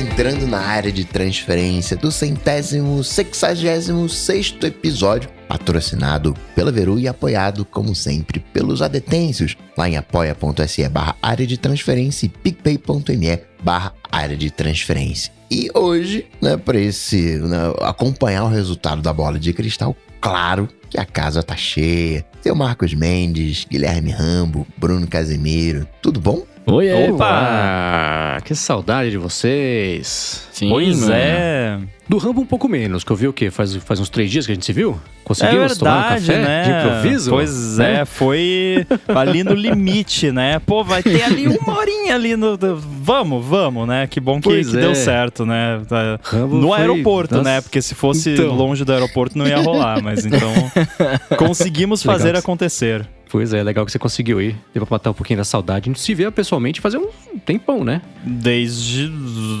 entrando na área de transferência do centésimo sexagésimo sexto episódio, patrocinado pela Veru e apoiado, como sempre, pelos adetêncios, lá em apoia.se barra área de transferência e picpay.me barra área de transferência. E hoje, né, para esse né, acompanhar o resultado da bola de cristal, claro que a casa tá cheia. Seu Marcos Mendes, Guilherme Rambo, Bruno Casimiro, tudo bom? Oi, Opa! Que saudade de vocês. Sim, pois mano. é. Do Rambo um pouco menos, que eu vi o quê? Faz, faz uns três dias que a gente se viu? Conseguimos é tomar um verdade, café né? de improviso? Pois Né? é, foi ali no limite, né? Pô, vai ter ali uma horinha ali no. Vamos, vamos, né? Que bom que, que é. deu certo, né? Tá- Rambo No foi- aeroporto, Nossa. né? Porque se fosse Então. longe do aeroporto não ia rolar, mas então conseguimos Legal fazer que- acontecer. Pois é, legal que você conseguiu ir. Deu pra matar um pouquinho da saudade. A gente se vê pessoalmente fazer um tempão, né? Desde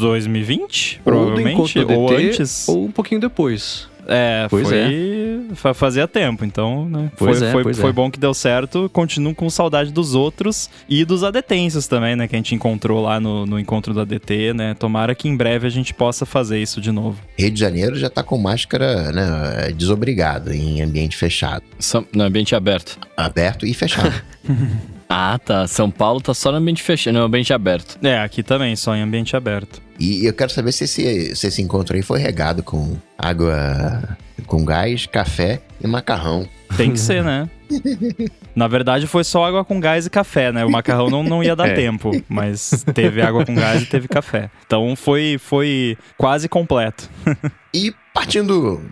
2020, Ou provavelmente, do ou DT, antes. Ou um pouquinho depois. É, Pois foi. fa- Fazia tempo, então, né? Pois foi, é, foi, pois foi é. bom que deu certo. Continuo com saudade dos outros e dos adetêncios também, né? Que a gente encontrou lá no, no encontro do ADT, né? Tomara que em breve a gente possa fazer isso de novo. Rio de Janeiro já tá com máscara né, desobrigado em ambiente fechado. São- no ambiente aberto. Aberto e fechado. Ah, tá. São Paulo tá só no ambiente fechado, no ambiente aberto. É, aqui também, só em ambiente aberto. E eu quero saber se esse, se esse encontro aí foi regado com água com gás, café e macarrão. Tem que ser, né? Na verdade, foi só água com gás e café, né? O macarrão não, não ia dar É. tempo, mas teve água com gás e teve café. Então foi, foi quase completo. E partindo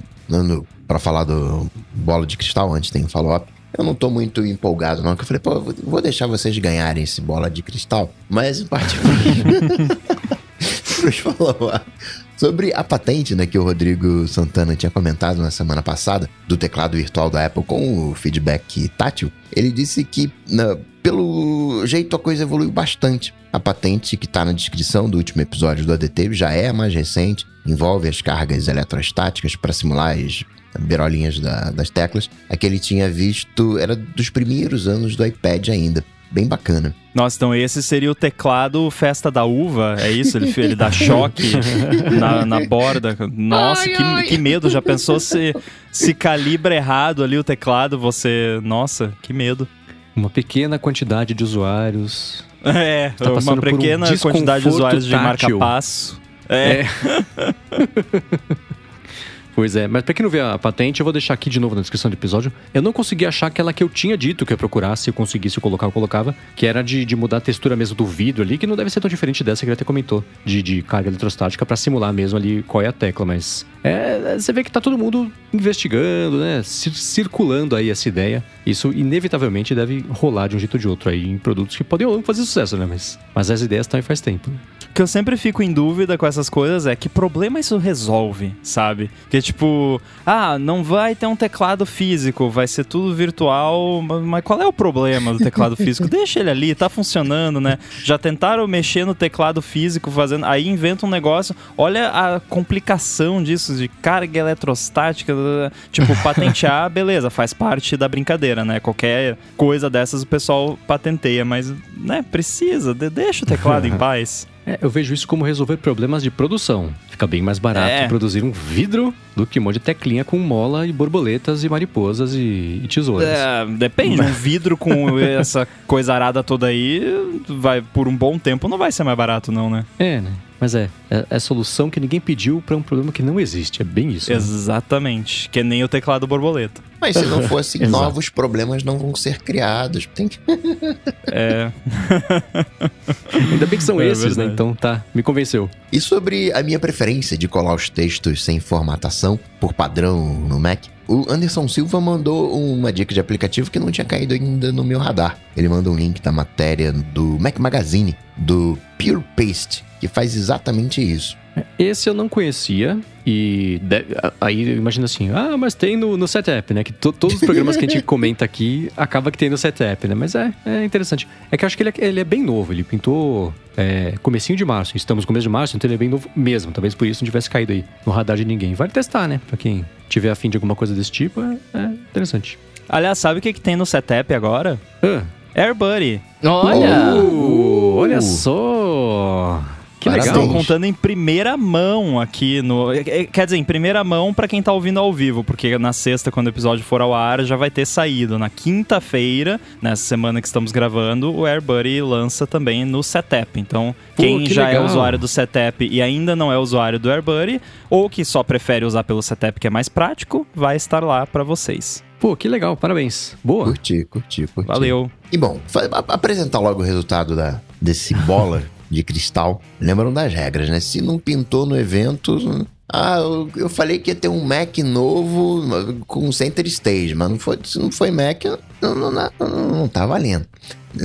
para falar do bola de cristal, antes tem um follow-up. Eu não tô muito empolgado, não. Que eu falei, pô, vou- deixar vocês ganharem esse bola de cristal. Mas follow-up. Sobre a patente, né, que o Rodrigo Santana tinha comentado na semana passada, do teclado virtual da Apple com o feedback tátil, ele disse que, né, pelo jeito, a coisa evoluiu bastante. A patente que está na descrição do último episódio do ADT já é mais recente, envolve as cargas eletrostáticas para simular as berolinhas da- das teclas. A que ele tinha visto era dos primeiros anos do iPad ainda. Bem bacana. Nossa, então esse seria o teclado Festa da Uva, é isso? Ele, ele dá choque na, na borda. Nossa, que, que medo. Já pensou se, se calibra errado ali o teclado, você... Nossa, que medo. Uma pequena quantidade de usuários. É, Tá uma por um pequena quantidade de usuários de tátil. marca-passo. É, Pois é, mas pra quem não vê a patente, eu vou deixar aqui de novo na descrição do episódio. Eu não consegui achar aquela que eu tinha dito que eu procurasse, se eu conseguisse colocar, eu colocava, que era de, de mudar a textura mesmo do vidro ali, que não deve ser tão diferente dessa que ele até comentou, de, de carga eletrostática pra simular mesmo ali qual é a tecla, mas é, você vê que tá todo mundo investigando, né, cir- circulando aí essa ideia. Isso inevitavelmente deve rolar de um jeito ou de outro aí em produtos que podem fazer sucesso, né, mas, mas as ideias estão aí faz tempo. O que eu sempre fico em dúvida com essas coisas é que problema isso resolve, sabe? Que tipo, ah, não vai ter um teclado físico, vai ser tudo virtual, ma- mas qual é o problema do teclado físico? Deixa ele ali, tá funcionando, né? Já tentaram mexer no teclado físico, fazendo, aí inventa um negócio, olha a complicação disso, de carga eletrostática, tipo, patentear, beleza, faz parte da brincadeira, né? Qualquer coisa dessas o pessoal patenteia, mas, né, precisa, de- deixa o teclado em paz. É, eu vejo isso como resolver problemas de produção. Fica bem mais barato É. produzir um vidro do que um monte de teclinha com mola e borboletas e mariposas e, e tesouras. É, depende, um vidro com essa coisa arada toda aí, vai por um bom tempo não vai ser mais barato não, né? É, né? Mas é, é, é solução que ninguém pediu pra um problema que não existe. É bem isso. né? Exatamente, que nem o teclado borboleta. Mas se não for assim, Exato. novos problemas não vão ser criados. Tem que... É, Ainda bem que são É esses, né? verdade. Então tá, me convenceu. E sobre a minha preferência de colar os textos sem formatação, por padrão no Mac, o Anderson Silva mandou uma dica de aplicativo que não tinha caído ainda no meu radar. Ele manda um link da matéria do Mac Magazine, do Pure Paste, que faz exatamente isso. Esse eu não conhecia e de- aí eu imagino assim, ah, mas tem no, no setup, né? Que to- todos os programas que a gente comenta aqui acaba que tem no setup, né? Mas é, é interessante. É que eu acho que ele é, ele é bem novo, ele pintou é, comecinho de março, estamos no começo de março, então ele é bem novo mesmo. Talvez por isso não tivesse caído aí no radar de ninguém. Vale testar, né? Pra quem tiver afim de alguma coisa desse tipo, é, é interessante. aliás, sabe o que, que tem no setup agora? Ah, AirBuddy. Olha! Uh, olha só! Que Parabéns. legal. Estou contando em primeira mão aqui no. é, é, Quer dizer, em primeira mão pra quem tá ouvindo ao vivo, porque na sexta, quando o episódio for ao ar, já vai ter saído. Na quinta-feira, nessa semana que estamos gravando, o AirBuddy lança também no Setup. Então, Pô, quem que já é legal. usuário do Setup e ainda não é usuário do AirBuddy, ou que só prefere usar pelo Setup, que é mais prático, vai estar lá pra vocês. Pô, que legal, parabéns. Boa. Curti, curti, curti. Valeu. E bom, apresentar logo o resultado da, desse bola de cristal. Lembram das regras, né? Se não pintou no evento. Ah, eu, eu falei que ia ter um Mac novo com Center Stage, mas não foi, se não foi Mac, não, não, não, não, não tá valendo.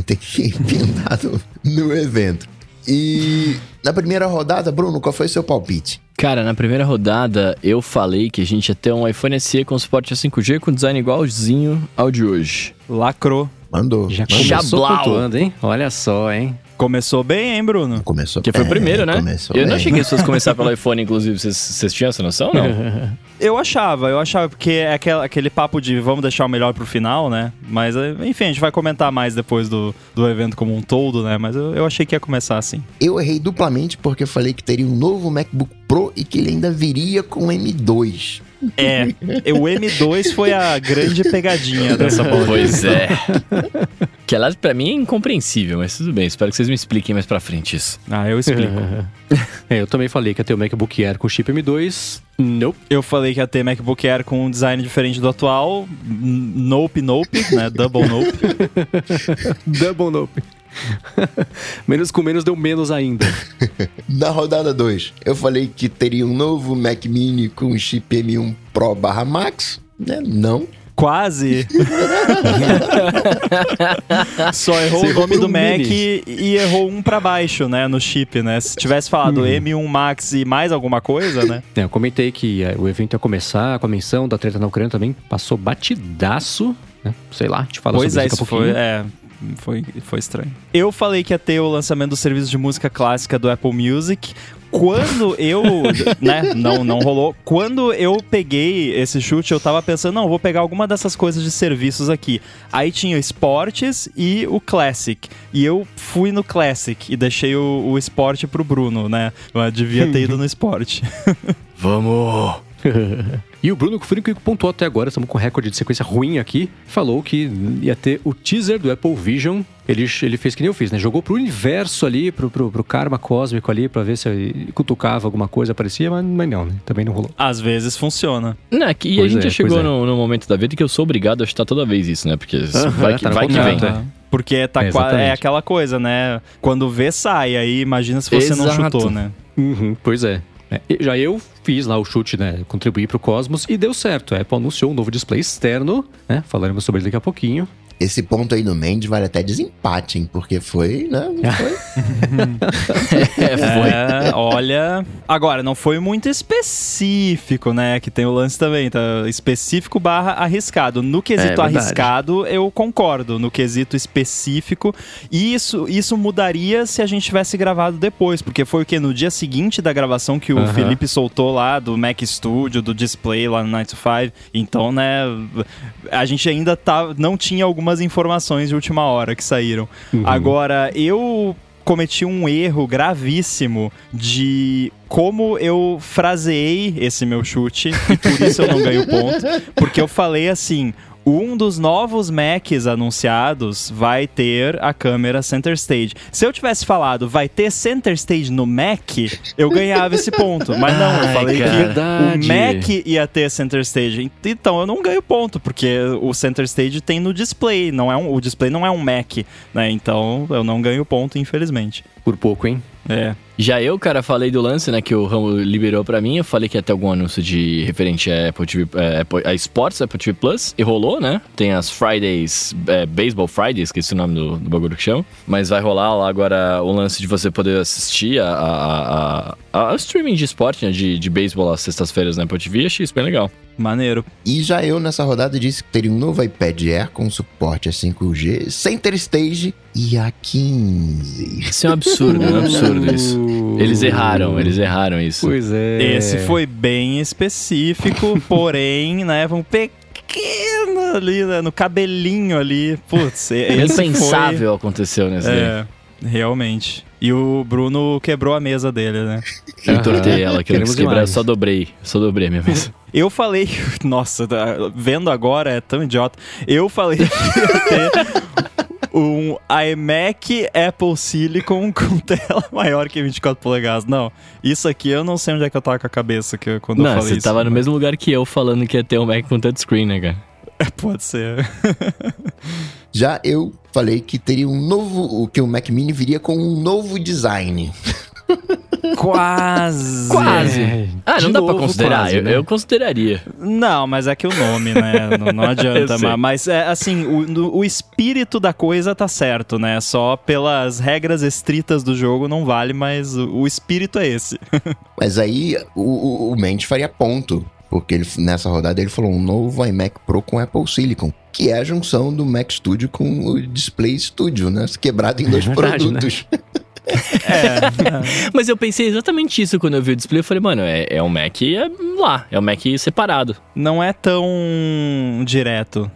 Tem que ir pintado no evento. E na primeira rodada, Bruno, qual foi o seu palpite? Cara, na primeira rodada eu falei que a gente ia ter um iPhone SE com suporte a 5G com design igualzinho ao de hoje. Lacrou. Mandou. Já mandou. começou Chablau. pontuando, hein? Olha só, hein? Começou bem, hein, Bruno? Começou Que foi o primeiro, né? Começou Eu não bem. achei que as pessoas começaram pelo iPhone, inclusive. Vocês- tinham essa noção, não? Eu achava, eu achava, porque é aquela- aquele papo de vamos deixar o melhor pro final, né? Mas, eh, enfim, a gente vai comentar mais depois do, do evento como um todo, né? Mas eu, eu achei que ia começar assim. Eu errei duplamente porque eu falei que teria um novo MacBook Pro e que ele ainda viria com M2. É, o M2 foi a grande pegadinha dessa bola. Pois é. que, aliás, pra mim é incompreensível, mas tudo bem. Espero que vocês me expliquem mais pra frente isso. Ah, eu explico. É, eu também falei que ia ter o MacBook Air com chip M2. Nope. Eu falei que ia ter MacBook Air com um design diferente do atual. Nope, nope, né? Double nope. Double nope. menos com menos deu menos ainda. Na rodada 2, eu falei que teria um novo Mac Mini com chip M1 Pro barra Max. Né? Não. Quase. Só errou Você o nome do um Mac mini. e errou um pra baixo, né? No chip, né? Se tivesse falado M1 Max e mais alguma coisa, né? É, eu comentei que é, o evento ia começar com a menção da treta na Ucrânia também. Passou batidaço, né? Sei lá, te fala Pois sobre é, isso isso daqui a foi, é, foi, foi estranho. Eu falei que ia ter o lançamento do serviço de música clássica do Apple Music. Quando eu, né, não, não rolou. Quando eu peguei esse chute, eu tava pensando, não, vou pegar alguma dessas coisas de serviços aqui. Aí tinha o Esportes e o Classic. E eu fui no Classic e deixei o, o Sport pro Bruno, né? Eu devia ter ido no Sport. Vamos! E o Bruno, que foi o único que pontuou até agora, estamos com recorde de sequência ruim aqui, falou que ia ter o teaser do Apple Vision. Ele, ele fez que nem eu fiz, né? Jogou pro universo ali, pro, pro, pro karma cósmico ali, pra ver se cutucava alguma coisa, aparecia, mas, mas não, né? Também não rolou. Às vezes funciona. Não, é que- e a gente é, já chegou é. no, no momento da vida que eu sou obrigado a chutar toda vez isso, né? Porque Aham, vai que, tá vai que vem. é. Porque tá É, qua- é aquela coisa, né? Quando vê, sai. Aí imagina se você não Exato. chutou, né? Uhum, pois é. É, Já eu fiz lá o chute, né? Contribuí pro Cosmos e deu certo. A Apple anunciou um novo display externo, né? Falaremos sobre ele daqui a pouquinho. Esse ponto aí do Mendes vale até desempate, hein? Porque foi, né? Não foi? É, foi. É, olha. Agora, não foi muito específico, né? Que tem o lance também, tá? Específico barra arriscado. No quesito É arriscado, eu concordo. No quesito específico. E isso, isso mudaria se a gente tivesse gravado depois. Porque foi o que? No dia seguinte da gravação que o. Felipe soltou lá do Mac Studio, do display lá no 9 to 5. Então, né? A gente ainda tá, não tinha algumas informações de última hora que saíram. Agora, eu cometi um erro gravíssimo de como eu fraseei esse meu chute e por isso eu não ganho ponto, porque eu falei assim, um dos novos Macs anunciados vai ter a câmera Center Stage. Se eu tivesse falado vai ter Center Stage no Mac, eu ganhava esse ponto. Mas não, eu Ai, falei cara. que Verdade. o Mac ia ter Center Stage. Então eu não ganho ponto, porque o Center Stage tem no display, não é um, o display não é um Mac, né? Então eu não ganho ponto, infelizmente. Por pouco, hein? É. Já eu, cara, falei do lance, né, que o Ramo liberou pra mim. Eu falei que ia ter algum anúncio de referente a Apple TV, é, Apple- a Sports, Apple TV Plus, e rolou, né? Tem as Fridays, é, Baseball Fridays, que esse é o nome do, do bagulho que chama. Mas vai rolar lá agora o lance de você poder assistir a, a, a, a streaming de esporte, né, de, de beisebol às sextas-feiras na Apple TV. Achei isso bem legal. Maneiro. E já eu, nessa rodada, disse que teria um novo iPad Air com suporte a 5G, Center Stage e a 15. Isso é um absurdo, é um absurdo isso. Eles erraram, eles erraram isso. Pois é. Esse foi bem específico, porém, né, um pequeno ali, né, no cabelinho ali. Putz, esse Impensável aconteceu nesse foi... daí. É, realmente. E o Bruno quebrou a mesa dele, né? Eu Aham. entortei ela, que eu não quis quebrar, demais. só dobrei. Só dobrei a minha mesa. Eu falei, nossa, tá- vendo agora é tão idiota. Eu falei que ia ter um iMac Apple Silicon com tela maior que 24 polegadas. Não, isso aqui eu não sei onde é que eu tava com a cabeça que, quando eu Não, falei você isso. tava no mesmo lugar que eu falando que ia ter um Mac com touchscreen, né, cara? Pode ser. Já eu falei que teria um novo. que o Mac Mini viria com um novo design. Quase. Quase. É, Ah, de não dá pra novo, considerar. quase, eu, né? eu consideraria. Não, mas é que o nome, né? Não, não adianta. Eu mas, mas é assim, o, no- o espírito da coisa tá certo, né? Só pelas regras estritas do jogo não vale, mas o, o espírito é esse. Mas aí o, o, o Mendes faria ponto. Porque ele, nessa rodada ele falou um novo iMac Pro com Apple Silicon. Que é a junção do Mac Studio com o Display Studio, né? Quebrado em dois É verdade, né? É. Mas eu pensei exatamente isso quando eu vi o display. Eu falei, mano, é, é um Mac é lá, é um Mac separado. não é tão direto.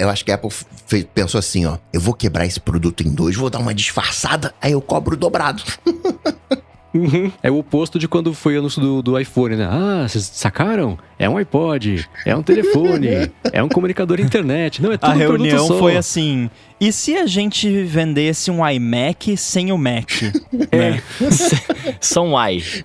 Eu acho que a Apple fe- pensou assim, ó. Eu vou quebrar esse produto em dois, vou dar uma disfarçada, aí eu cobro dobrado. Uhum. É o oposto de quando foi o anúncio do, do iPhone, né? Ah, vocês sacaram? É um iPod, é um telefone, é um comunicador internet. Não, é tudo A produto reunião só. foi assim. E se a gente vendesse um iMac sem o Mac? né? São Y.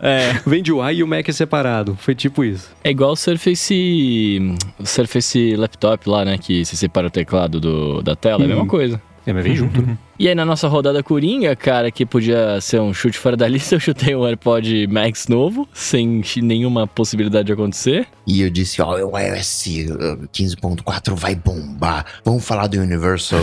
É. Vende o i e o Mac é separado. Foi tipo isso. É igual o Surface. O Surface Laptop lá, né? Que você separa o teclado do, da tela, é a mesma coisa. É, mas vem junto, né? E aí, na nossa rodada Coringa, cara, que podia ser um chute fora da lista, eu chutei um AirPod Max novo, sem nenhuma possibilidade de acontecer. E eu disse, ó, o iOS uh, 15.4 vai bombar. Vamos falar do Universal.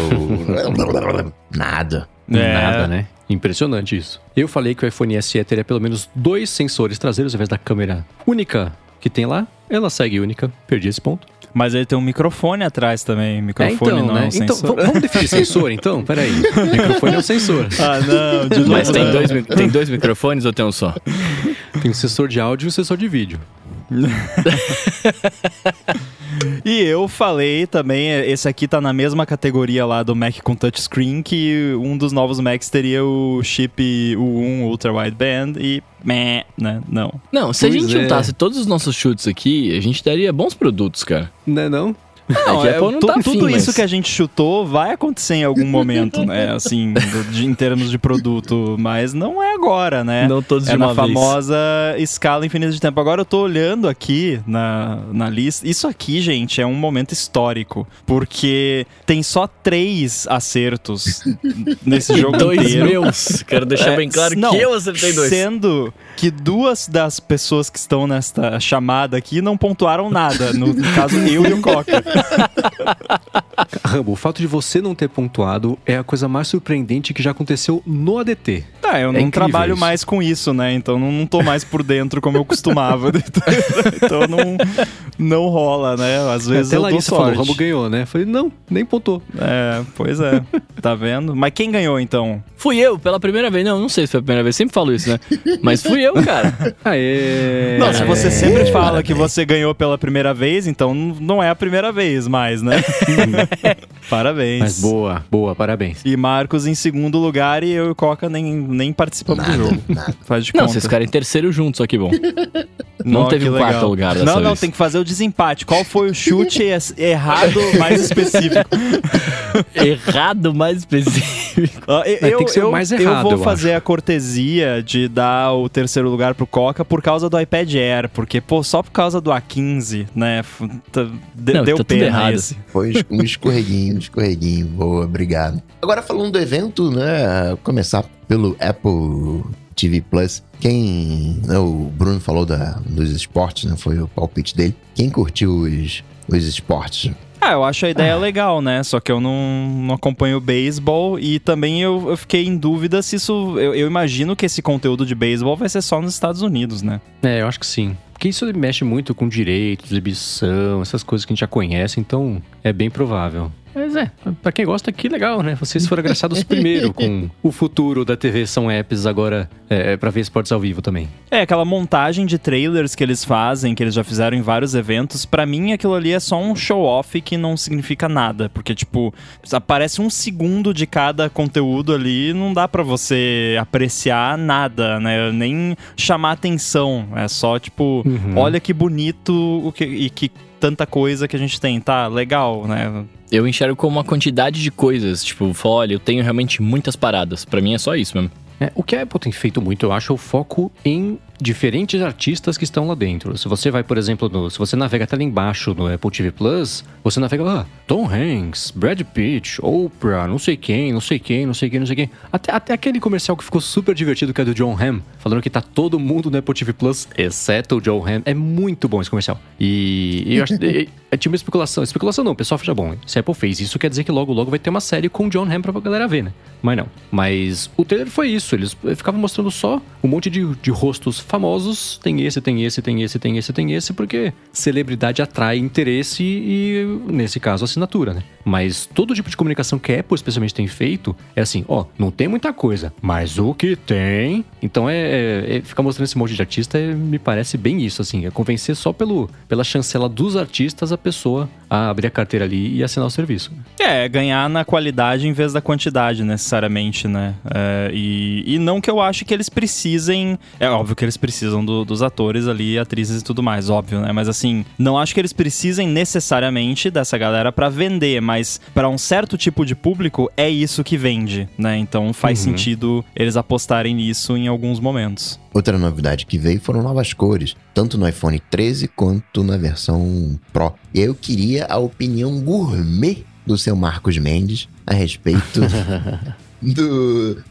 Nada. É. Nada, né? Impressionante isso. Eu falei que o iPhone SE teria pelo menos dois sensores traseiros ao invés da câmera única que tem lá. Ela segue única. Perdi esse ponto. Mas ele tem um microfone atrás também. É, Microfone então, não é né? um Então, sensor. vamos definir sensor, então? Peraí. Microfone é um sensor. Ah, não, de novo. Mas tem dois, tem dois microfones ou tem um só? Tem um sensor de áudio e um sensor de vídeo. E eu falei também, esse aqui tá na mesma categoria lá do Mac com touchscreen, que um dos novos Macs teria o chip U1 Ultra Wideband e meh, né? Não. Não, se a Pois gente é. juntasse todos os nossos chutes aqui, a gente daria bons produtos, cara. Não é não? Não, é, não tu- tá tudo isso mas- que a gente chutou vai acontecer em algum momento, né? Assim, de- em termos de produto, mas não é agora, né? Não todos de é na uma vez. famosa escala infinita de tempo. Agora eu tô olhando aqui na, na lista. Isso aqui, gente, é um momento histórico. Porque tem só três acertos nesse jogo dois inteiro. meus. Quero deixar É, bem claro não, que eu acertei dois. Sendo que duas das pessoas que estão nesta chamada aqui não pontuaram nada. No caso, eu e o Coca. Rambo, o fato de você não ter pontuado é a coisa mais surpreendente que já aconteceu no ADT. Tá, eu É não trabalho isso. mais com isso, né? Então não, não tô mais por dentro como eu costumava. então não, não rola, né? Às vezes Até eu a dou Larissa falou, o sorte. Rambo ganhou, né? Falei, não, nem pontou. É, pois é. Tá vendo? Mas quem ganhou então? Fui eu, pela primeira vez. Não, não sei se foi a primeira vez, sempre falo isso, né? Mas fui eu, cara. Aê! Não, se você sempre fala que você ganhou pela primeira vez, então não é a primeira vez mais, né? Parabéns. Mas boa, boa, parabéns. E Marcos em segundo lugar e eu e o Coca nem, nem participamos do Nada, jogo. nada. Faz de Não, conta. vocês ficaram em terceiro juntos, só que bom. Não Ó, teve um quarto lugar dessa Não, não, vez. tem que fazer o desempate. Qual foi o chute errado mais específico? Errado mais específico. Ó, eu, Ser o eu- mais eu errado, vou eu fazer a cortesia de dar o terceiro lugar pro Coca por causa do iPad Air, porque, pô, só por causa do A15, né? de- Não, deu tá pena errado. esse. Foi um escorreguinho, um escorreguinho. Boa, obrigado. Agora falando do evento, né? Começar pelo Apple TV Plus. Quem. né, O Bruno falou da, dos esportes, né? Foi o palpite dele. Quem curtiu os, os esportes? Ah, eu acho a ideia legal, né? Só que eu não, não acompanho o beisebol e também eu, eu fiquei em dúvida se isso. Eu, eu imagino que esse conteúdo de beisebol vai ser só nos Estados Unidos, né? É, eu acho que sim. Porque isso mexe muito com direito, exibição, essas coisas que a gente já conhece, então é bem provável. Mas é, pra quem gosta, que legal, né? Vocês foram agraciados primeiro com o futuro da TV São Apps agora é, pra ver esportes ao vivo também. É, aquela montagem de trailers que eles fazem, que eles já fizeram em vários eventos, pra mim aquilo ali é só um show-off que não significa nada. Porque, tipo, aparece um segundo de cada conteúdo ali, não dá pra você apreciar nada, né? Nem chamar atenção. É só, tipo, Uhum. olha que bonito o que, e que tanta coisa que a gente tem. Tá, legal, né? Eu enxergo como uma quantidade de coisas. Tipo, olha, eu tenho realmente muitas paradas. Pra mim é só isso mesmo. É, o que a Apple tem feito muito, eu acho, é o foco em diferentes artistas que estão lá dentro. Se você vai, por exemplo, no- se você navega até lá embaixo no Apple TV Plus, você navega lá, Tom Hanks, Brad Pitt, Oprah, não sei quem, não sei quem, não sei quem, não sei quem. Até, até aquele comercial que ficou super divertido, que é do John Hamm, falando que tá todo mundo no Apple TV Plus, exceto o John Hamm. É muito bom esse comercial. E, e eu acho e- e tinha uma especulação. Especulação não, o pessoal já bom. Se a Apple fez isso, quer dizer que logo, logo vai ter uma série com o John Hamm pra galera ver, né? Mas não. Mas o trailer foi isso. Eles ficavam mostrando só um monte de, de rostos famosos. Tem esse, tem esse, tem esse, tem esse, tem esse, porque celebridade atrai interesse e, nesse caso, assinatura, né? Mas todo tipo de comunicação que a Apple especialmente tem feito é assim, ó, não tem muita coisa, mas o que tem. Então é, é- é ficar mostrando esse monte de artista é- me parece bem isso, assim, é convencer só pelo, pela chancela dos artistas a pessoa a abrir a carteira ali e assinar o serviço. É, ganhar na qualidade em vez da quantidade, necessariamente, né? É, e, e não que eu ache que eles precisem. É óbvio que eles precisam do- dos atores ali, atrizes e tudo mais, óbvio, né? Mas assim, não acho que eles precisem necessariamente dessa galera pra vender, mas pra um certo tipo de público é isso que vende, né? Então faz Uhum. sentido eles apostarem nisso em alguns momentos. Outra novidade que veio foram novas cores, tanto no iPhone 13 quanto na versão Pro. E aí eu queria a opinião gourmet do seu Marcos Mendes a respeito do,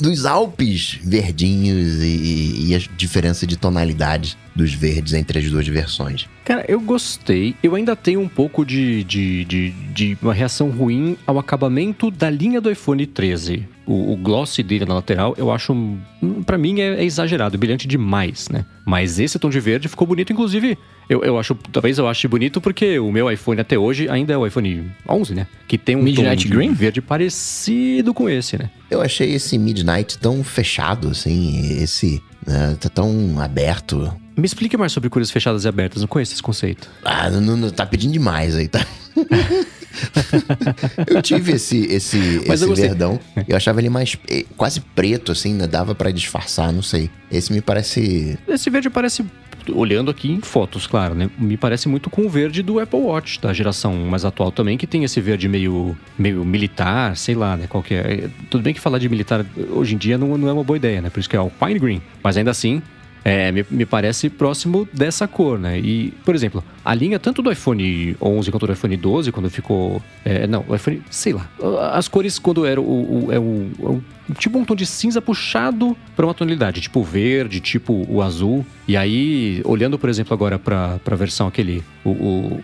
dos Alpes verdinhos e, e a diferença de tonalidade dos verdes entre as duas versões. Cara, eu gostei. Eu ainda tenho um pouco de, de, de, de uma reação ruim ao acabamento da linha do iPhone 13. O, o gloss dele na lateral, eu acho. hum, Pra mim é, é exagerado, brilhante demais, né? Mas esse tom de verde ficou bonito, inclusive. Eu, eu acho. Talvez eu ache bonito porque o meu iPhone até hoje ainda é o iPhone 11, né? Que tem um Midnight tom de Green? verde parecido com esse, né? Eu achei esse Midnight tão fechado, assim, esse. né, tá tão aberto. Me explique mais sobre cores fechadas e abertas, não conheço esse conceito. Ah, não, não- tá pedindo demais aí, tá? eu tive esse, esse, Mas esse eu verdão. Eu achava ele mais eh, quase preto, assim, né? Dava pra disfarçar, não sei. Esse me parece. Esse verde parece, olhando aqui em fotos, claro, né? Me parece muito com o verde do Apple Watch, da geração mais atual também, que tem esse verde meio, meio militar, sei lá, né? Qual que é. Tudo bem que falar de militar hoje em dia não, não é uma boa ideia, né? Por isso que é o Pine Green. Mas ainda assim, é, me, me parece próximo dessa cor, né? E, por exemplo, a linha tanto do iPhone 11 quanto do iPhone 12, quando ficou. é, não, o iPhone. Sei lá. As cores quando era o. o- é o, é o- tipo um tom de cinza puxado para uma tonalidade, tipo verde, tipo o azul. E aí, olhando, por exemplo, agora para a versão aquele. O, o-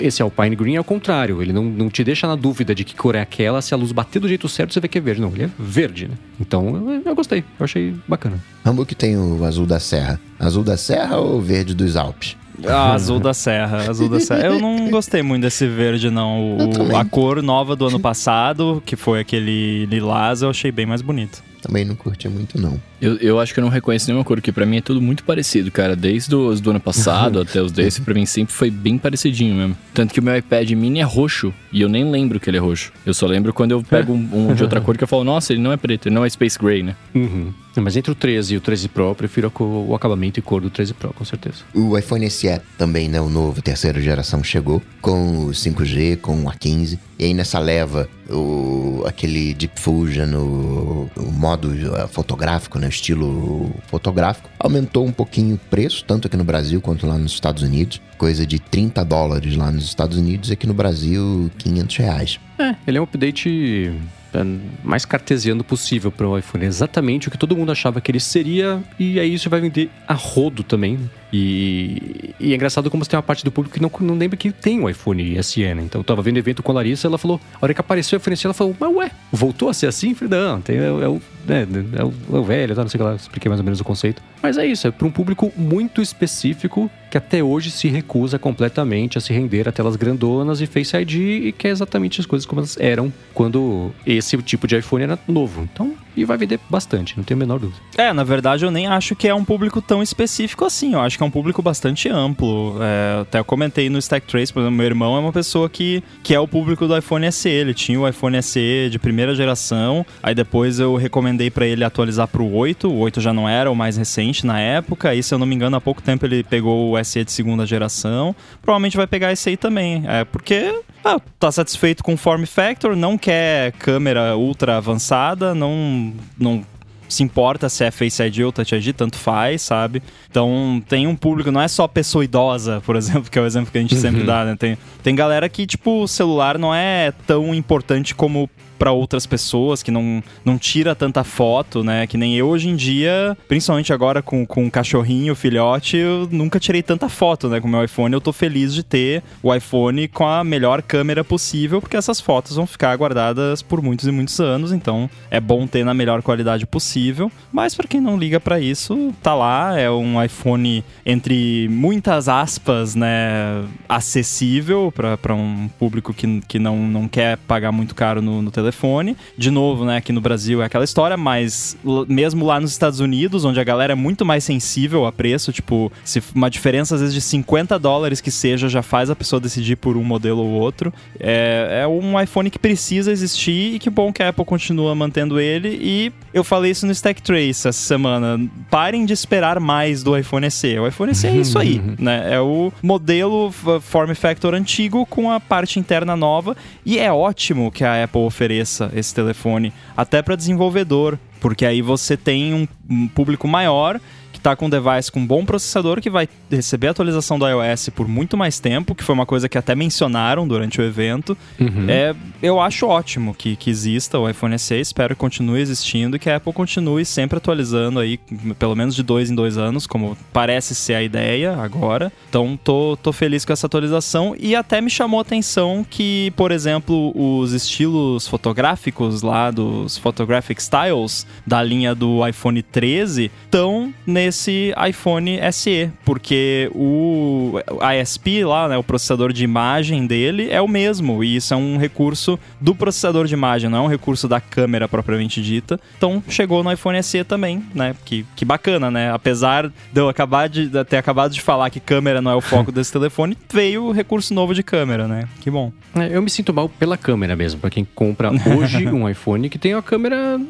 esse Alpine Green é o contrário, ele não, não te deixa na dúvida de que cor é aquela, se a luz bater do jeito certo, você vê que é verde. Não, ele é verde, né? Então, eu, eu gostei, eu achei bacana. Hamburg tem o azul da serra. Azul da serra ou verde dos Alpes? Ah, azul da serra, azul da serra. Eu não gostei muito desse verde, não. O- a cor nova do ano passado, que foi aquele lilás, eu achei bem mais bonito. Também não curti muito, não. Eu, eu acho que eu não reconheço nenhuma cor, porque pra mim é tudo muito parecido, cara. Desde os do ano passado até os desse, pra mim sempre foi bem parecidinho mesmo. Tanto que o meu iPad mini é roxo, e eu nem lembro que ele é roxo. Eu só lembro quando eu pego um, um de outra cor que eu falo, nossa, ele não é preto, ele não é Space Gray, né? Uhum. Mas entre o 13 e o 13 Pro, eu prefiro a cor- o acabamento e cor do 13 Pro, com certeza. O iPhone SE também, né? O novo, terceira geração, chegou com o 5G, com o A15. E aí nessa leva, o, aquele Deep Fusion, o, o modo fotográfico, né? Estilo fotográfico, aumentou um pouquinho o preço, tanto aqui no Brasil quanto lá nos Estados Unidos. Coisa de 30 dólares lá nos Estados Unidos e aqui no Brasil 500 reais. É, ele é um update é, mais cartesiano possível para o iPhone. Exatamente o que todo mundo achava que ele seria, e aí isso vai vender a rodo também. E, e é engraçado como tem uma parte do público que não, não lembra que tem o iPhone SE, né? Então eu tava vendo evento com a Larissa, ela falou, a hora que apareceu o iPhone SE, ela falou, mas ué, voltou a ser assim? Eu falei, não, tem, é, é o né, é o, é o velho, tá, não sei o que lá, expliquei mais ou menos o conceito. Mas é isso, é para um público muito específico que até hoje se recusa completamente a se render a telas grandonas e Face ID e quer exatamente as coisas como elas eram quando esse tipo de iPhone era novo. Então, e vai vender bastante, não tenho a menor dúvida. É, na verdade eu nem acho que é um público tão específico assim. Eu acho que é um público bastante amplo. É, até eu comentei no Stack Trace, por exemplo, meu irmão é uma pessoa que, que é o público do iPhone SE. Ele tinha o iPhone SE de primeira geração, aí depois eu recomendei para ele atualizar pro 8. O 8 já não era o mais recente na época. Aí, se eu não me engano, há pouco tempo ele pegou o SE de segunda geração. Provavelmente vai pegar esse aí também. É porque ah, tá satisfeito com o form factor, não quer câmera ultra avançada, não, não se importa se é Face ID ou Touch ID, tanto faz, sabe? Então tem um público, não é só pessoa idosa, por exemplo, que é o exemplo que a gente sempre dá, né? Tem, tem galera que, tipo, o celular não é tão importante como para outras pessoas, que não, não tira tanta foto, né? Que nem eu hoje em dia, principalmente agora com, com o cachorrinho, filhote, eu nunca tirei tanta foto, né? Com meu iPhone, eu tô feliz de ter o iPhone com a melhor câmera possível, porque essas fotos vão ficar guardadas por muitos e muitos anos, então é bom ter na melhor qualidade possível. Mas para quem não liga para isso, tá lá, é um iPhone entre muitas aspas, né, acessível para um público que, que não, não quer pagar muito caro no, no telefone telefone. De novo, né, aqui no Brasil é aquela história, mas mesmo lá nos Estados Unidos, onde a galera é muito mais sensível a preço, tipo, se uma diferença às vezes de 50 dólares que seja já faz a pessoa decidir por um modelo ou outro. É, é um iPhone que precisa existir e que bom que a Apple continua mantendo ele. E eu falei isso no Stack Trace essa semana. Parem de esperar mais do iPhone SE. O iPhone SE é isso aí, né? É o modelo form factor antigo com a parte interna nova e é ótimo que a Apple ofereça ofereça esse telefone até para desenvolvedor, porque aí você tem um, um público maior tá com um device com um bom processador que vai receber a atualização do iOS por muito mais tempo, que foi uma coisa que até mencionaram durante o evento. Uhum. É, eu acho ótimo que, que exista o iPhone SE, espero que continue existindo e que a Apple continue sempre atualizando aí, pelo menos de dois em dois anos, como parece ser a ideia agora. Então tô, tô feliz com essa atualização e até me chamou a atenção que, por exemplo, os estilos fotográficos lá dos Photographic Styles da linha do iPhone 13 estão nesse esse iPhone SE, porque o ISP lá, né, o processador de imagem dele é o mesmo, e isso é um recurso do processador de imagem, não é um recurso da câmera propriamente dita. Então chegou no iPhone SE também, né? Que, que bacana, né? Apesar de eu acabar de, de ter acabado de falar que câmera não é o foco desse telefone, veio o recurso novo de câmera, né? Que bom. É, eu me sinto mal pela câmera mesmo, para quem compra hoje um iPhone que tem a câmera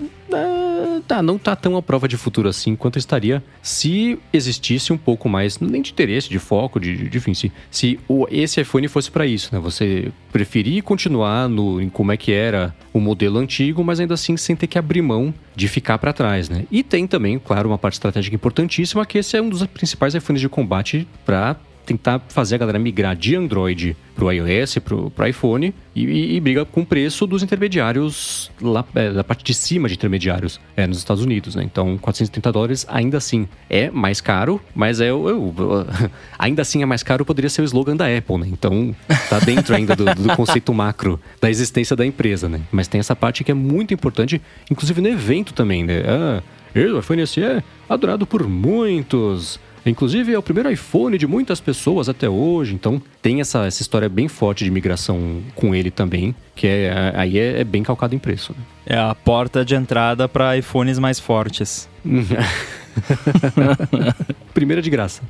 tá, não tá tão à prova de futuro assim quanto estaria se existisse um pouco mais, nem de interesse, de foco, de, de enfim, se, se o, esse iPhone fosse para isso, né? Você preferir continuar no, em como é que era o modelo antigo, mas ainda assim sem ter que abrir mão de ficar para trás, né? E tem também, claro, uma parte estratégica importantíssima, que esse é um dos principais iPhones de combate para tentar fazer a galera migrar de Android para o iOS, para o iPhone, e, e, briga com o preço dos intermediários lá, é, da parte de cima de intermediários é, nos Estados Unidos, né? Então, 430 dólares ainda assim é mais caro, mas é eu, ainda assim é mais caro poderia ser o slogan da Apple, né? Então, tá dentro ainda do, do conceito macro da existência da empresa, né? Mas tem essa parte que é muito importante, inclusive no evento também, né? Ah, o iPhone SE é adorado por muitos Inclusive, é o primeiro iPhone de muitas pessoas até hoje, então tem essa, essa história bem forte de migração com ele também, que é, aí é, é bem calcado em preço. Né? É a porta de entrada para iPhones mais fortes. Primeira de graça.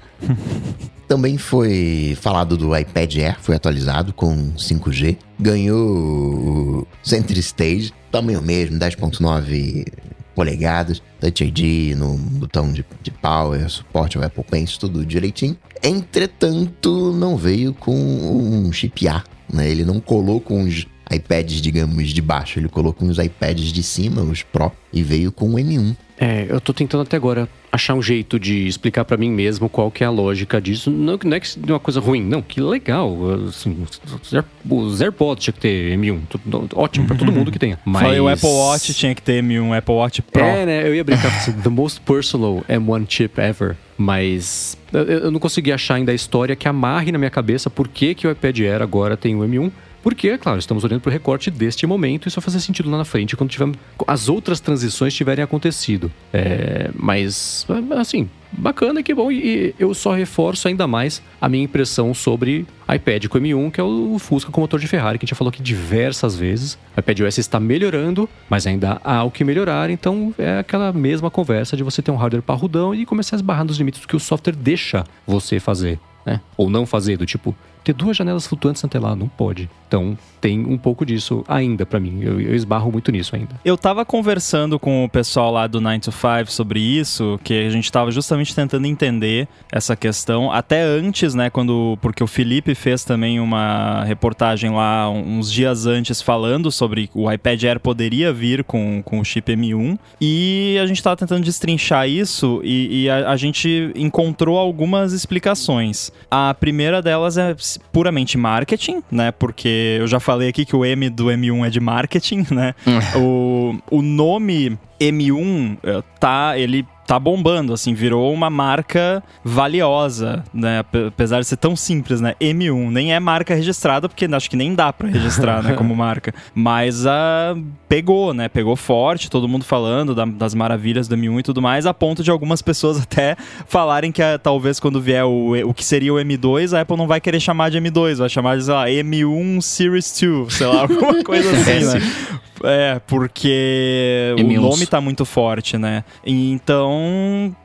Também foi falado do iPad Air, foi atualizado com 5G. Ganhou o Center Stage, tamanho mesmo, 10.9 polegadas, Touch ID, no botão de, de power, suporte ao Apple Pencil, tudo direitinho. Entretanto, não veio com um chip A, né? Ele não colou com os iPads, digamos, de baixo, ele colocou uns iPads de cima, os Pro, e veio com o M1. É, eu tô tentando até agora achar um jeito de explicar para mim mesmo qual que é a lógica disso. Não, não é que é uma coisa ruim, não, que legal. Assim, os AirPods tinha que ter M1, tudo, ótimo para todo mundo que tenha. Mas... o Apple Watch tinha que ter M1, Apple Watch Pro. É, né, eu ia brincar com assim, the most personal M1 chip ever. Mas eu, eu não consegui achar ainda a história que amarre na minha cabeça por que, que o iPad Air agora tem o M1 Porque, claro, estamos olhando para o recorte deste momento e vai fazer sentido lá na frente quando tiver, as outras transições tiverem acontecido. É, mas, assim, bacana, que bom. E eu só reforço ainda mais a minha impressão sobre iPad com M1, que é o Fusca com motor de Ferrari, que a gente já falou aqui diversas vezes. O iPad OS está melhorando, mas ainda há o que melhorar, então é aquela mesma conversa de você ter um hardware parrudão e começar a esbarrar nos limites que o software deixa você fazer. Né? Ou não fazer, do tipo, ter duas janelas flutuantes na tela, não pode. Então, tem um pouco disso ainda para mim. Eu, eu, esbarro muito nisso ainda. Eu tava conversando com o pessoal lá do 9 to 5 sobre isso, que a gente tava justamente tentando entender essa questão, até antes, né, quando porque o Felipe fez também uma reportagem lá uns dias antes falando sobre o iPad Air poderia vir com, com o chip M1, e a gente tava tentando destrinchar isso e, e a, a gente encontrou algumas explicações. A primeira delas é puramente marketing, né, porque eu já falei falei aqui que o M do M1 é de marketing, né? o, o nome M1 eh, tá, ele tá bombando, assim, virou uma marca valiosa, né? Apesar de ser tão simples, né? M1 nem é marca registrada, porque acho que nem dá para registrar, né, como marca. Mas a uh, pegou, né? Pegou forte, todo mundo falando da, das maravilhas do M1 e tudo mais, a ponto de algumas pessoas até falarem que uh, talvez quando vier o, o que seria o M2, a Apple não vai querer chamar de M2, vai chamar de, sei lá, M1 Series 2, sei lá, alguma coisa assim, né? É, porque M11. o nome tá muito forte, né? Então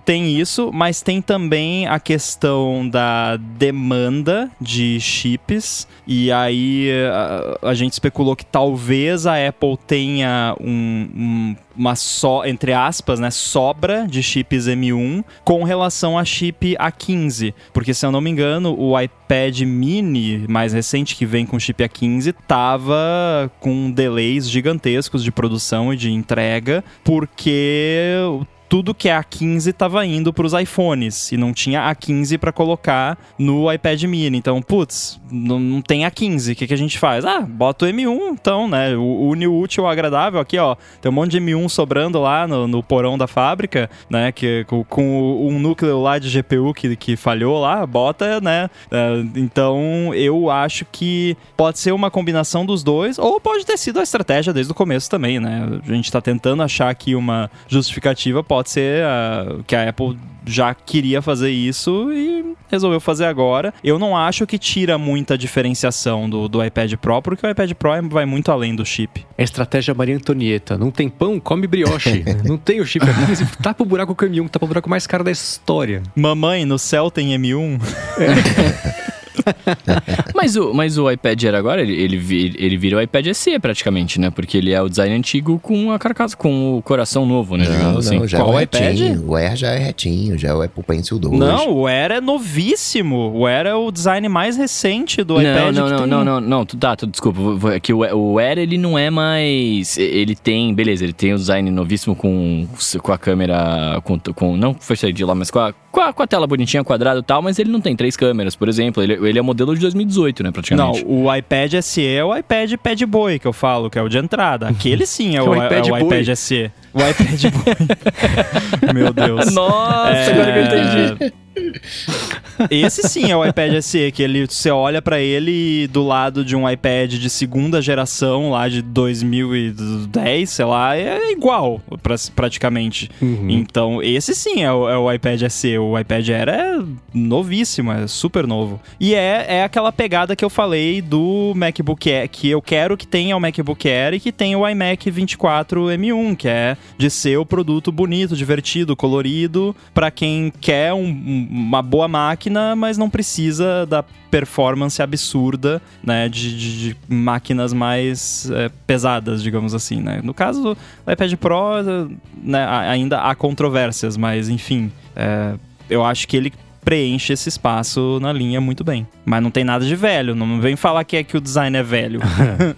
tem isso, mas tem também a questão da demanda de chips. E aí a, a gente especulou que talvez a Apple tenha um, um uma só, entre aspas, né, sobra de chips M1 com relação a chip A15. Porque, se eu não me engano, o iPad mini mais recente que vem com chip A15 tava com delays gigantescos de produção e de entrega, porque tudo que é A15 estava indo para os iPhones e não tinha A15 para colocar no iPad mini. Então, putz, não, não tem A15. O que, que a gente faz? Ah, bota o M1, então, né? O, o útil ao agradável aqui, ó. Tem um monte de M1 sobrando lá no, no porão da fábrica, né? Que, com, com, um núcleo lá de GPU que, que falhou lá, bota, né? É, então, eu acho que pode ser uma combinação dos dois, ou pode ter sido a estratégia desde o começo também, né? A gente está tentando achar aqui uma justificativa, pode pode ser uh, que a Apple já queria fazer isso e resolveu fazer agora. Eu não acho que tira muita diferenciação do, do iPad Pro, porque o iPad Pro é, vai muito além do chip. É estratégia Maria Antonieta. Não tem pão, come brioche. não tem o chip aqui, tapa o buraco com o M1, tapa o buraco mais caro da história. Mamãe, no céu tem M1? É. mas, o, mas o iPad Air agora, ele, ele, ele vira o iPad SE praticamente, né? Porque ele é o design antigo com a carcaça, com o coração novo, né? Não, assim. não, já Qual é o iPad? O Air já é retinho, já é o Apple Pencil 2. Não, o Air é novíssimo. O Air é o design mais recente do não, iPad. Não, não, tem... não, não, não, tá, tu, desculpa. É que o, o Air, ele não é mais... Ele tem, beleza, ele tem o design novíssimo com, com a câmera, com, com não Face ID lá, mas com a, com a, com a tela bonitinha, quadrada e tal, mas ele não tem três câmeras, por exemplo. Ele, ele é modelo de 2018, né, praticamente. Não, o iPad SE é o iPad Pad Boy que eu falo, que é o de entrada. Aquele sim é, o, é o, iPad, é o iPad SE. O iPad Boy. Meu Deus. Nossa, é... agora que eu entendi. Esse sim é o iPad SE, que ele, você olha para ele do lado de um iPad de segunda geração, lá de 2010, sei lá, é igual, pra, praticamente. Uhum. Então, esse sim é o, é o, iPad SE. O iPad Air é novíssimo, é super novo. E é, é aquela pegada que eu falei do MacBook Air, que eu quero que tenha o MacBook Air e que tenha o iMac 24 M1, que é de ser o produto bonito, divertido, colorido, para quem quer um, um uma boa máquina, mas não precisa da performance absurda, né, de, de, de máquinas mais é, pesadas, digamos assim, né. No caso do iPad Pro, né, ainda há controvérsias, mas enfim, é, eu acho que ele preenche esse espaço na linha muito bem. Mas não tem nada de velho, não vem falar que é que o design é velho.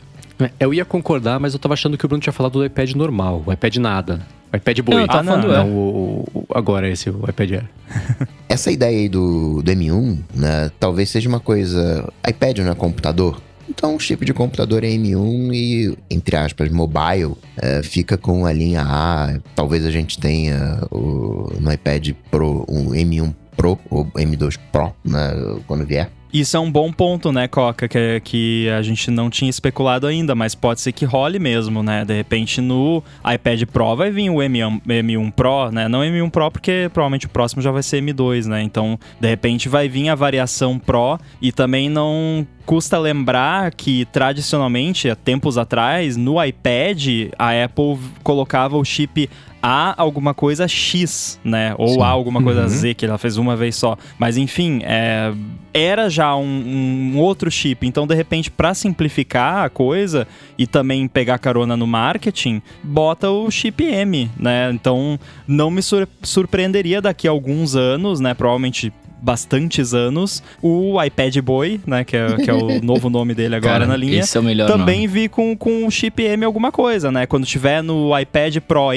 eu ia concordar, mas eu tava achando que o Bruno tinha falado do iPad normal, o iPad nada. O iPad Boy. Não, tá ah, não, não, é. o, o, agora esse, o iPad Air. Essa ideia aí do, do M1, né, talvez seja uma coisa... iPad não é computador? Então, o chip de computador é M1 e, entre aspas, mobile, é, fica com a linha A. Talvez a gente tenha o, no iPad Pro um M1 Pro ou M2 Pro, né, quando vier. Isso é um bom ponto, né, Coca, que, que a gente não tinha especulado ainda, mas pode ser que role mesmo, né? De repente no iPad Pro vai vir o M1, M1 Pro, né? Não M1 Pro porque provavelmente o próximo já vai ser M2, né? Então, de repente vai vir a variação Pro e também não custa lembrar que tradicionalmente, há tempos atrás, no iPad, a Apple colocava o chip a alguma coisa X, né? Ou Sim. a alguma coisa Uhum. Z, que ela fez uma vez só. Mas enfim, é, era já um, um outro chip. Então, de repente, para simplificar a coisa e também pegar carona no marketing, bota o chip M, né? Então, não me sur- surpreenderia daqui a alguns anos, né? Provavelmente bastantes anos, o iPad Boy, né? Que é, que é o novo nome dele agora Cara, na linha Esse é o melhor também nome. vi com, com o chip M alguma coisa, né? Quando tiver no iPad Pro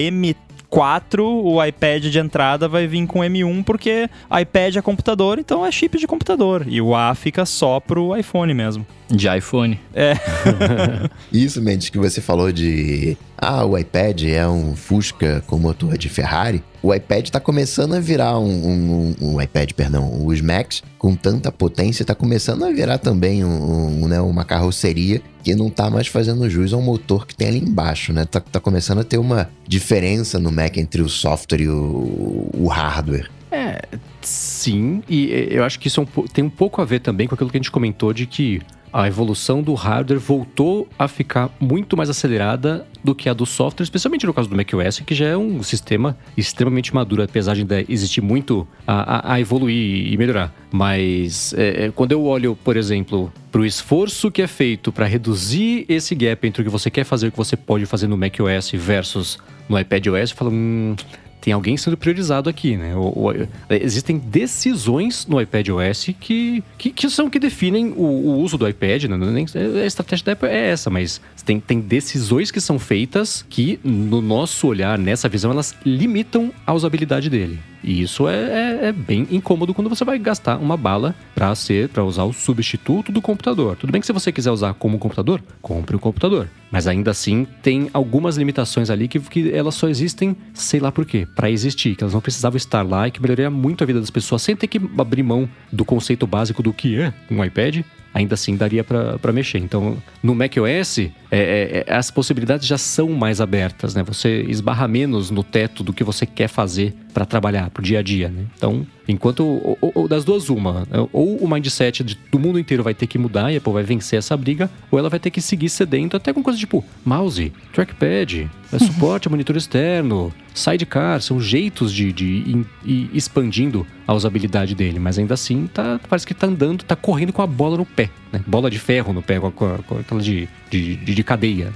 M4, o iPad de entrada vai vir com M1, porque iPad é computador, então é chip de computador. E o A fica só pro iPhone mesmo. De iPhone. Isso, Mendes, que você falou de. Ah, o iPad é um Fusca com motor de Ferrari. O iPad tá começando a virar um. um, um- o iPad, perdão, os Macs com tanta potência, tá começando a virar também um, um, né, uma carroceria que não tá mais fazendo jus ao motor que tem ali embaixo, né? Tá, tá começando a ter uma diferença no Mac entre o software e o, o hardware. Sim, e eu acho que isso é um tem um pouco a ver também com aquilo que a gente comentou de que a evolução do hardware voltou a ficar muito mais acelerada do que a do software, especialmente no caso do macOS, que já é um sistema extremamente maduro, apesar de ainda existir muito a, a- a evoluir e melhorar. Mas é, é, quando eu olho, por exemplo, para o esforço que é feito para reduzir esse gap entre o que você quer fazer e o que você pode fazer no macOS versus no iPadOS, eu falo, hum, tem alguém sendo priorizado aqui, né? Existem decisões no iPadOS que, que, que são que definem o, o uso do iPad, né? É nem- a estratégia da Apple é essa, mas tem, tem decisões que são feitas que, no nosso olhar, nessa visão, elas limitam a usabilidade dele. E isso é, é- é bem incômodo quando você vai gastar uma bala para ser, para usar o substituto do computador. Tudo bem que se você quiser usar como computador, compre o computador. Mas ainda assim tem algumas limitações ali que, que elas só existem, sei lá por quê, para existir, que elas não precisavam estar lá e que melhoraria muito a vida das pessoas sem ter que abrir mão do conceito básico do que é um iPad. Ainda assim daria para mexer. Então, no macOS, é, é, é, as possibilidades já são mais abertas, né? Você esbarra menos no teto do que você quer fazer para trabalhar pro dia a dia, né? Então, enquanto ou, ou- das duas uma, né? ou o mindset de- do mundo inteiro vai ter que mudar e a Apple vai vencer essa briga, ou ela vai ter que seguir cedendo até com coisas tipo mouse, trackpad, é, suporte a monitor externo, sidecar, são jeitos de, de ir- ir expandindo a usabilidade dele, mas ainda assim tá, parece que tá andando, tá correndo com a bola no pé, né? Bola de ferro no pé, com, a- aquela de, de, de, de cadeia.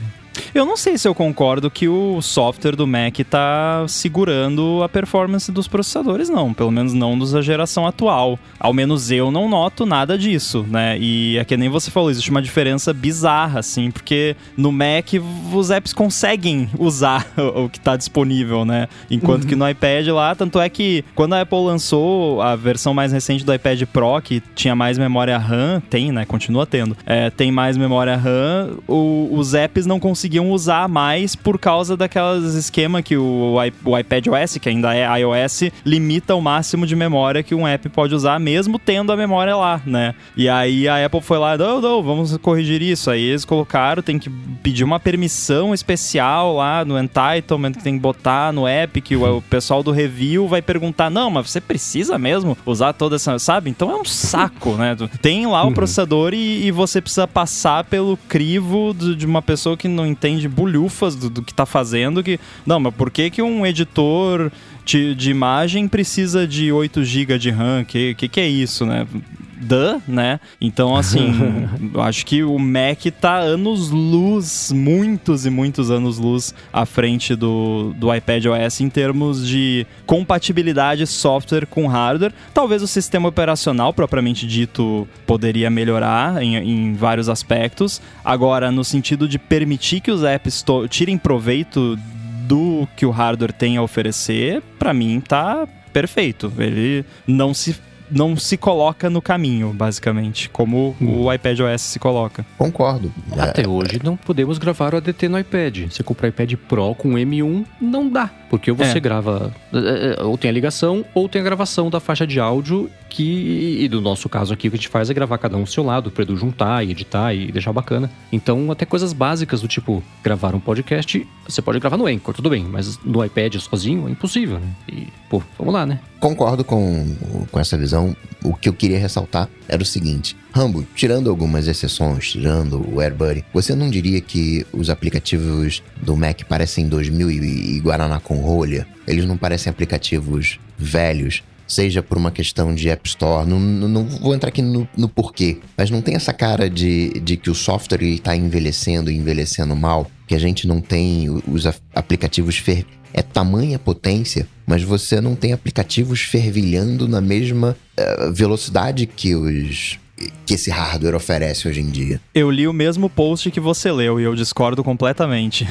Eu não sei se eu concordo que o software do Mac tá segurando a performance dos processadores, não. Pelo menos não dos da geração atual. Ao menos eu não noto nada disso, né? E é que nem você falou, existe uma diferença bizarra, assim, porque no Mac os apps conseguem usar o que tá disponível, né? Enquanto que no iPad lá, tanto é que quando a Apple lançou a versão mais recente do iPad Pro, que tinha mais memória RAM, tem, né? Continua tendo. É, tem mais memória RAM, o- os apps não conseguiam usar mais por causa daquelas esquema que o, o iPad OS, que ainda é iOS, limita o máximo de memória que um app pode usar, mesmo tendo a memória lá, né? E aí a Apple foi lá, não, não, vamos corrigir isso. Aí eles colocaram, tem que pedir uma permissão especial lá no entitlement que tem que botar no app, que o, o pessoal do review vai perguntar, não, mas você precisa mesmo usar toda essa, sabe? Então é um saco, né? Tem lá o processador e, e você precisa passar pelo crivo do- de uma pessoa que não entende bulhufas do, do que tá fazendo, que, não, mas por que que um editor de, de imagem precisa de 8 GB de RAM? Que, que que é isso, né? Duh, né? Então, assim, eu acho que o Mac tá anos luz, muitos e muitos anos luz à frente do, do iPad OS em termos de compatibilidade software com hardware. Talvez o sistema operacional, propriamente dito, poderia melhorar em, em vários aspectos. Agora, no sentido de permitir que os apps tirem proveito do que o hardware tem a oferecer, pra mim tá perfeito. Ele não se não se coloca no caminho, basicamente, como o iPad OS se coloca. Concordo. É, Até hoje não podemos gravar o ADT no iPad. Você comprar iPad Pro com M1, não dá. Porque você É. grava, é, é, ou tem a ligação, ou tem a gravação da faixa de áudio, que, e do nosso caso aqui, o que a gente faz é gravar cada um ao seu lado, para Edu juntar e editar e deixar bacana. Então, até coisas básicas do tipo, gravar um podcast, você pode gravar no Anchor, tudo bem, mas no iPad sozinho é impossível, né? E, pô, vamos lá, né? Concordo com, com essa visão. O que eu queria ressaltar era o seguinte: Rambo, tirando algumas exceções, tirando o AirBuddy, você não diria que os aplicativos do Mac parecem 2000 e, e Guaraná com rolha? Eles não parecem aplicativos velhos? Seja por uma questão de App Store, não, não, não vou entrar aqui no, no porquê, mas não tem essa cara de, de que o software está envelhecendo e envelhecendo mal, que a gente não tem os aplicativos fer é tamanha potência, mas você não tem aplicativos fervilhando na mesma eh, velocidade que os que esse hardware oferece hoje em dia. Eu li o mesmo post que você leu e eu discordo completamente.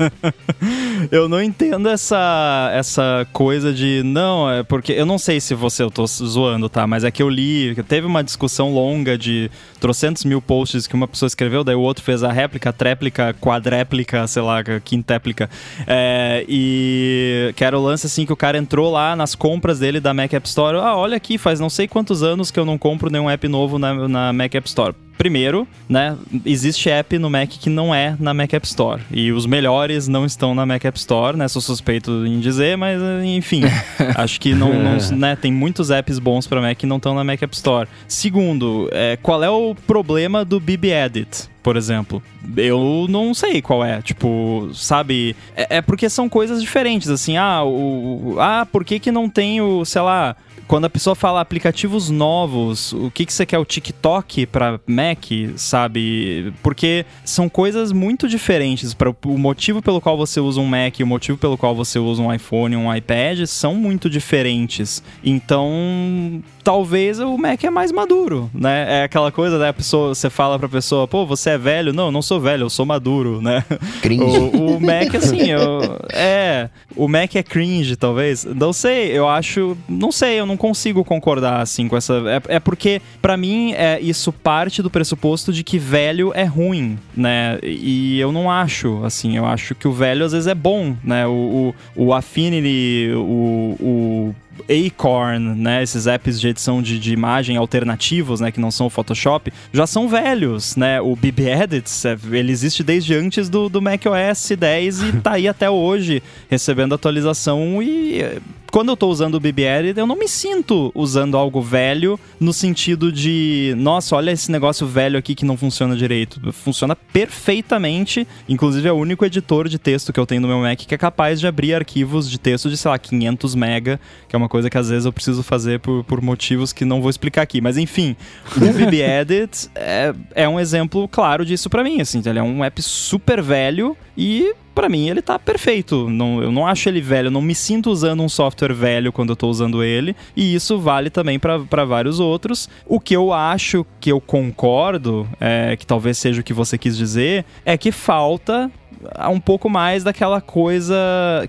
eu não entendo essa, essa coisa de. Não, é porque. Eu não sei se você. Eu tô zoando, tá? Mas é que eu li. Teve uma discussão longa de trocentos mil posts que uma pessoa escreveu, daí o outro fez a réplica, tréplica, quadréplica, sei lá, quintéplica. É, e que era o lance assim que o cara entrou lá nas compras dele da Mac App Store. Ah, olha aqui, faz não sei quantos anos que eu não compro nenhum app novo na, na Mac App Store. Primeiro, né, existe app no Mac que não é na Mac App Store. E os melhores não estão na Mac App Store, né? Sou suspeito em dizer, mas enfim. acho que não, não- né, tem muitos apps bons para Mac que não estão na Mac App Store. Segundo, é, qual é o problema do BB Edit? Por exemplo, eu não sei qual é. Tipo, sabe? É, é porque são coisas diferentes. Assim, ah, o, ah, por que, que não tem o, sei lá, quando a pessoa fala aplicativos novos, o que, que você quer? O TikTok para Mac, sabe? Porque são coisas muito diferentes. Para o motivo pelo qual você usa um Mac e o motivo pelo qual você usa um iPhone, um iPad, são muito diferentes. Então, talvez o Mac é mais maduro, né? É aquela coisa, né? A pessoa, você fala pra pessoa, pô, você é velho? Não, eu não sou velho, eu sou maduro, né? Cringe. O, o Mac, assim, eu, é. O Mac é cringe, talvez. Não sei, eu acho. Não sei, eu não consigo concordar, assim, com essa. É, é porque, pra mim, é, isso parte do pressuposto de que velho é ruim, né? E eu não acho, assim, eu acho que o velho às vezes é bom, né? O, o, o Affinity, o. o Acorn, né, esses apps de edição de, de imagem alternativos, né, que não são o Photoshop, já são velhos, né? O BB Edits, é, ele existe desde antes do, do macOS 10 e tá aí até hoje recebendo atualização e quando eu tô usando o BB Edit, eu não me sinto usando algo velho no sentido de, nossa, olha esse negócio velho aqui que não funciona direito. Funciona perfeitamente, inclusive é o único editor de texto que eu tenho no meu Mac que é capaz de abrir arquivos de texto de, sei lá, 500 mega, que é uma coisa que às vezes eu preciso fazer por, por motivos que não vou explicar aqui. Mas enfim, o BB Edit é, é um exemplo claro disso pra mim, assim. Ele é um app super velho e pra mim ele tá perfeito. Não, eu não acho ele velho, eu não me sinto usando um software velho quando eu tô usando ele. E isso vale também pra vários outros. O que eu acho que eu concordo, é, que talvez seja o que você quis dizer, é que falta um pouco mais daquela coisa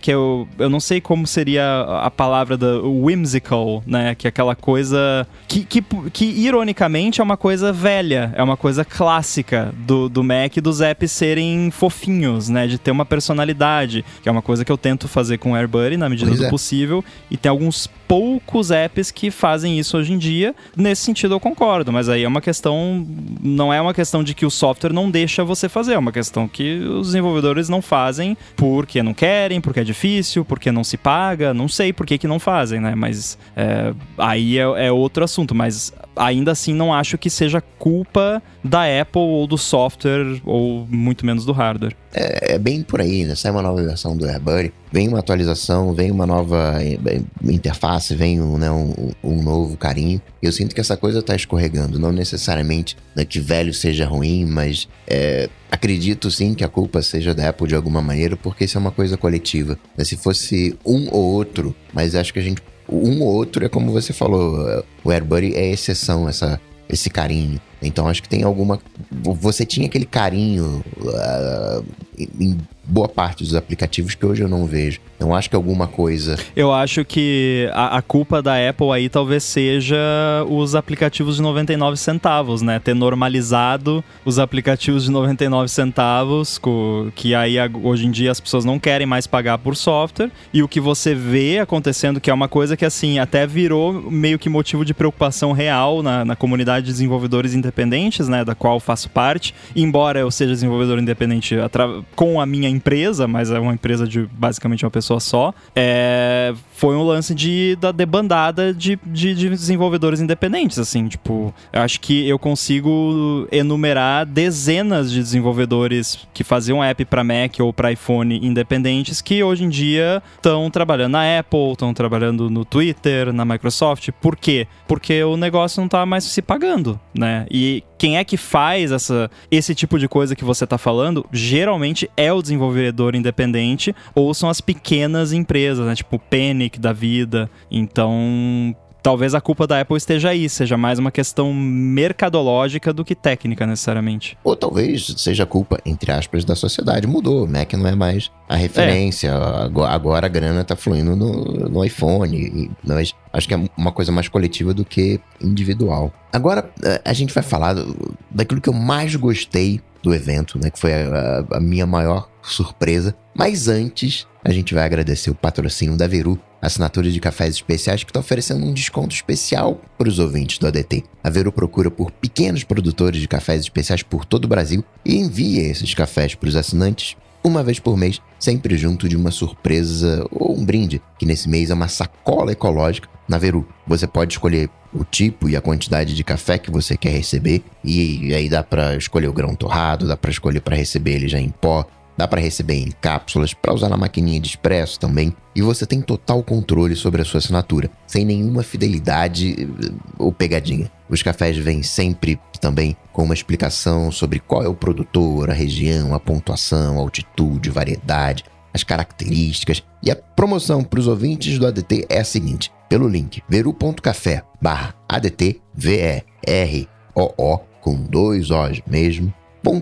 que eu, eu não sei como seria a palavra da whimsical, né? Que é aquela coisa que, que, que ironicamente é uma coisa velha, é uma coisa clássica do, do Mac dos apps serem fofinhos, né? De ter uma personalidade, que é uma coisa que eu tento fazer com o AirBuddy na medida Pois do é. possível. E tem alguns poucos apps que fazem isso hoje em dia. Nesse sentido eu concordo, mas aí é uma questão, não é uma questão de que o software não deixa você fazer, é uma questão que os desenvolvedores não fazem porque não querem, porque é difícil, porque não se paga, não sei por que, que não fazem, né? Mas é, aí é, é outro assunto, mas ainda assim não acho que seja culpa da Apple ou do software ou muito menos do hardware. É, é bem por aí, né? Sai uma nova versão do AirBuddy, vem uma atualização, vem uma nova eh, interface, vem um, né, um, um novo carinho. Eu sinto que essa coisa tá escorregando, não necessariamente né, que velho seja ruim, mas é, acredito sim que a culpa seja da Apple de alguma maneira, porque isso é uma coisa coletiva. Né? Se fosse um ou outro, mas acho que a gente. Um ou outro é como você falou, eh, o AirBuddy é exceção, essa, esse carinho. Então acho que tem alguma. Você tinha aquele carinho uh, em boa parte dos aplicativos que hoje eu não vejo. Então acho que alguma coisa. Eu acho que a, a, culpa da Apple aí talvez seja os aplicativos de 99 centavos, né? Ter normalizado os aplicativos de 99 centavos, que aí hoje em dia as pessoas não querem mais pagar por software. E o que você vê acontecendo, que é uma coisa que assim, até virou meio que motivo de preocupação real na, na comunidade de desenvolvedores independentes, né? Da qual faço parte. Embora eu seja desenvolvedor independente com a minha empresa, mas é uma empresa de basicamente uma pessoa só, é, foi um lance de, da debandada de, de, de, desenvolvedores independentes, assim, tipo, eu acho que eu consigo enumerar dezenas de desenvolvedores que faziam app para Mac ou para iPhone independentes que hoje em dia estão trabalhando na Apple, estão trabalhando no Twitter, na Microsoft. Por quê? Porque o negócio não tá mais se pagando, né? Quem é que faz essa, esse tipo de coisa que você está falando, geralmente é o desenvolvedor independente ou são as pequenas empresas, né? Tipo Panic da vida. Então, talvez a culpa da Apple esteja aí, seja mais uma questão mercadológica do que técnica necessariamente. Ou talvez seja culpa, entre aspas, da sociedade. Mudou, o Mac não é mais a referência, é. agora a grana tá fluindo no, no iPhone, mas acho que é uma coisa mais coletiva do que individual. Agora a gente vai falar daquilo que eu mais gostei do evento, né, que foi a, a minha maior surpresa, mas antes a gente vai agradecer o patrocínio da Veru assinatura de cafés especiais que está oferecendo um desconto especial para os ouvintes do ADT. A Veru procura por pequenos produtores de cafés especiais por todo o Brasil e envia esses cafés para os assinantes uma vez por mês, sempre junto de uma surpresa ou um brinde, que nesse mês é uma sacola ecológica na Veru. Você pode escolher o tipo e a quantidade de café que você quer receber e aí dá para escolher o grão torrado, dá para escolher para receber ele já em pó, Dá para receber em cápsulas, para usar na maquininha de expresso também, e você tem total controle sobre a sua assinatura, sem nenhuma fidelidade eh, ou pegadinha. Os cafés vêm sempre também com uma explicação sobre qual é o produtor, a região, a pontuação, a altitude, variedade, as características. E a promoção para os ouvintes do ADT é a seguinte: pelo link veru.café barra ADT, V-E-R-O-O, com dois O's mesmo,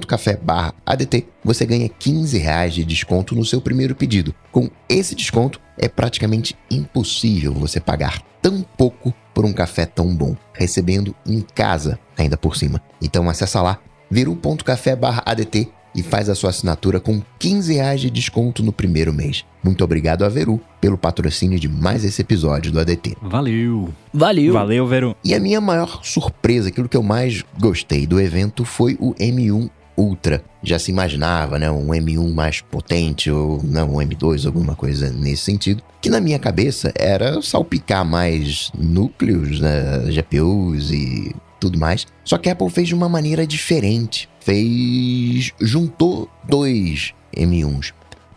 café barra ADT, você ganha 15 reais de desconto no seu primeiro pedido. Com esse desconto, é praticamente impossível você pagar tão pouco por um café tão bom, recebendo em casa ainda por cima. Então acessa lá, viru.café barra ADT e faz a sua assinatura com 15 reais de desconto no primeiro mês. Muito obrigado a Veru pelo patrocínio de mais esse episódio do ADT. Valeu! Valeu! Valeu, Veru! E a minha maior surpresa, aquilo que eu mais gostei do evento foi o M1 Ultra. Já se imaginava, né, um M1 mais potente ou não, um M2, alguma coisa nesse sentido, que na minha cabeça era salpicar mais núcleos, né, GPUs e tudo mais. Só que a Apple fez de uma maneira diferente. Fez. juntou dois M1s.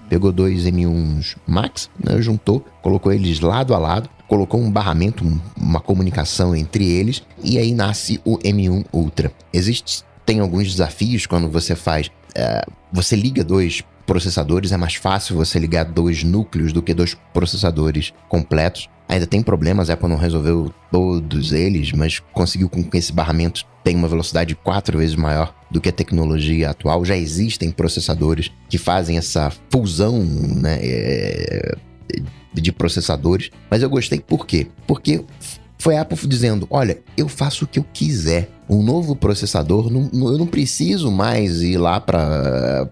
Pegou dois M1s Max, né, juntou, colocou eles lado a lado, colocou um barramento, uma comunicação entre eles, e aí nasce o M1 Ultra. Existe, tem alguns desafios quando você faz. É, você liga dois processadores, é mais fácil você ligar dois núcleos do que dois processadores completos. Ainda tem problemas, a Apple não resolveu todos eles, mas conseguiu com que esse barramento tenha uma velocidade quatro vezes maior do que a tecnologia atual. Já existem processadores que fazem essa fusão né, é, de processadores, mas eu gostei por quê? Porque foi a Apple dizendo: olha, eu faço o que eu quiser. Um novo processador, eu não preciso mais ir lá para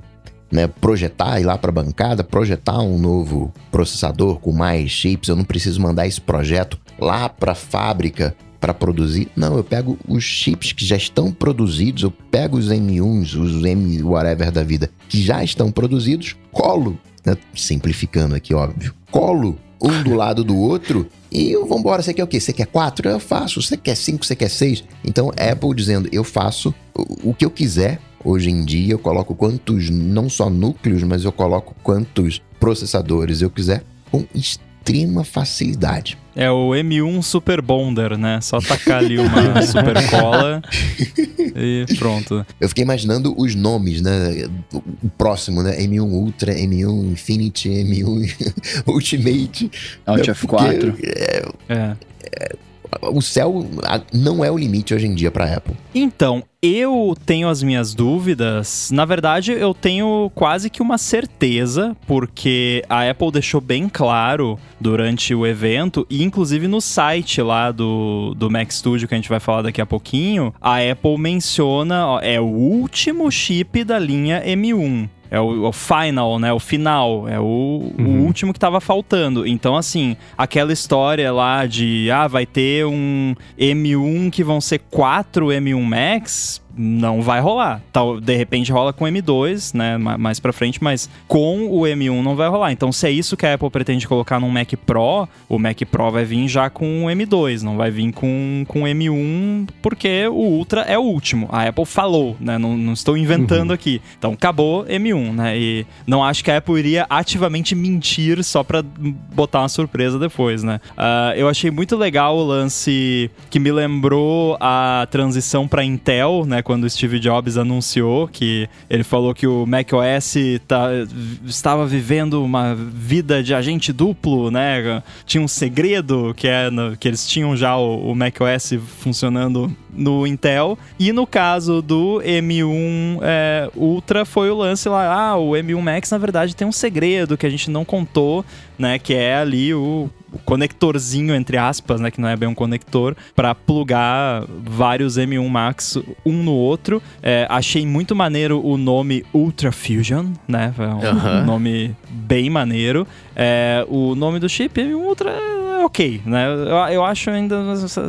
né, projetar, ir lá para a bancada, projetar um novo processador com mais chips, eu não preciso mandar esse projeto lá para a fábrica para produzir. Não, eu pego os chips que já estão produzidos, eu pego os M1s, os M whatever da vida, que já estão produzidos, colo, né, simplificando aqui, óbvio, colo um do lado do outro e vambora, você quer o quê? Você quer quatro? Eu faço. Você quer cinco? Você quer seis? Então, Apple dizendo, eu faço o que eu quiser Hoje em dia eu coloco quantos, não só núcleos, mas eu coloco quantos processadores eu quiser com extrema facilidade. É o M1 Super Bonder, né? Só tacar ali uma super cola e pronto. Eu fiquei imaginando os nomes, né? O próximo, né? M1 Ultra, M1 Infinity, M1 Ultimate. Alt F4. É, é. é o céu não é o limite hoje em dia pra Apple. Então, eu tenho as minhas dúvidas. Na verdade, eu tenho quase que uma certeza, porque a Apple deixou bem claro durante o evento, e inclusive no site lá do, do Mac Studio, que a gente vai falar daqui a pouquinho, a Apple menciona, ó, é o último chip da linha M1. É o, o final, né? O final. É o, o último que tava faltando. Então, assim, aquela história lá de, ah, vai ter um M1 que vão ser quatro M1 Max, não vai rolar. Tal, de repente rola com o M2, né, ma- mais pra frente, mas com o M1 não vai rolar. Então, se é isso que a Apple pretende colocar num Mac Pro, o Mac Pro vai vir já com o M2, não vai vir com, com o M1, porque o Ultra é o último. A Apple falou, né, não, não estou inventando aqui. Então, acabou M1, né, e não acho que a Apple iria ativamente mentir só pra botar uma surpresa depois, né. Ah, eu achei muito legal o lance que me lembrou a transição pra Intel, né, quando o Steve Jobs anunciou que ele falou que o macOS tá, estava vivendo uma vida de agente duplo, né? Tinha um segredo que é que eles tinham já o, o macOS funcionando no Intel. E no caso do M1 é, Ultra foi o lance lá, ah, o M1 Max na verdade tem um segredo que a gente não contou, né? Que é ali o o conectorzinho, entre aspas, né, que não é bem um conector, para plugar vários M1 Max um no outro. É, achei muito maneiro o nome Ultra Fusion, né? É um nome bem maneiro. É, o nome do chip M1 Ultra é ok, né? Eu, eu acho ainda,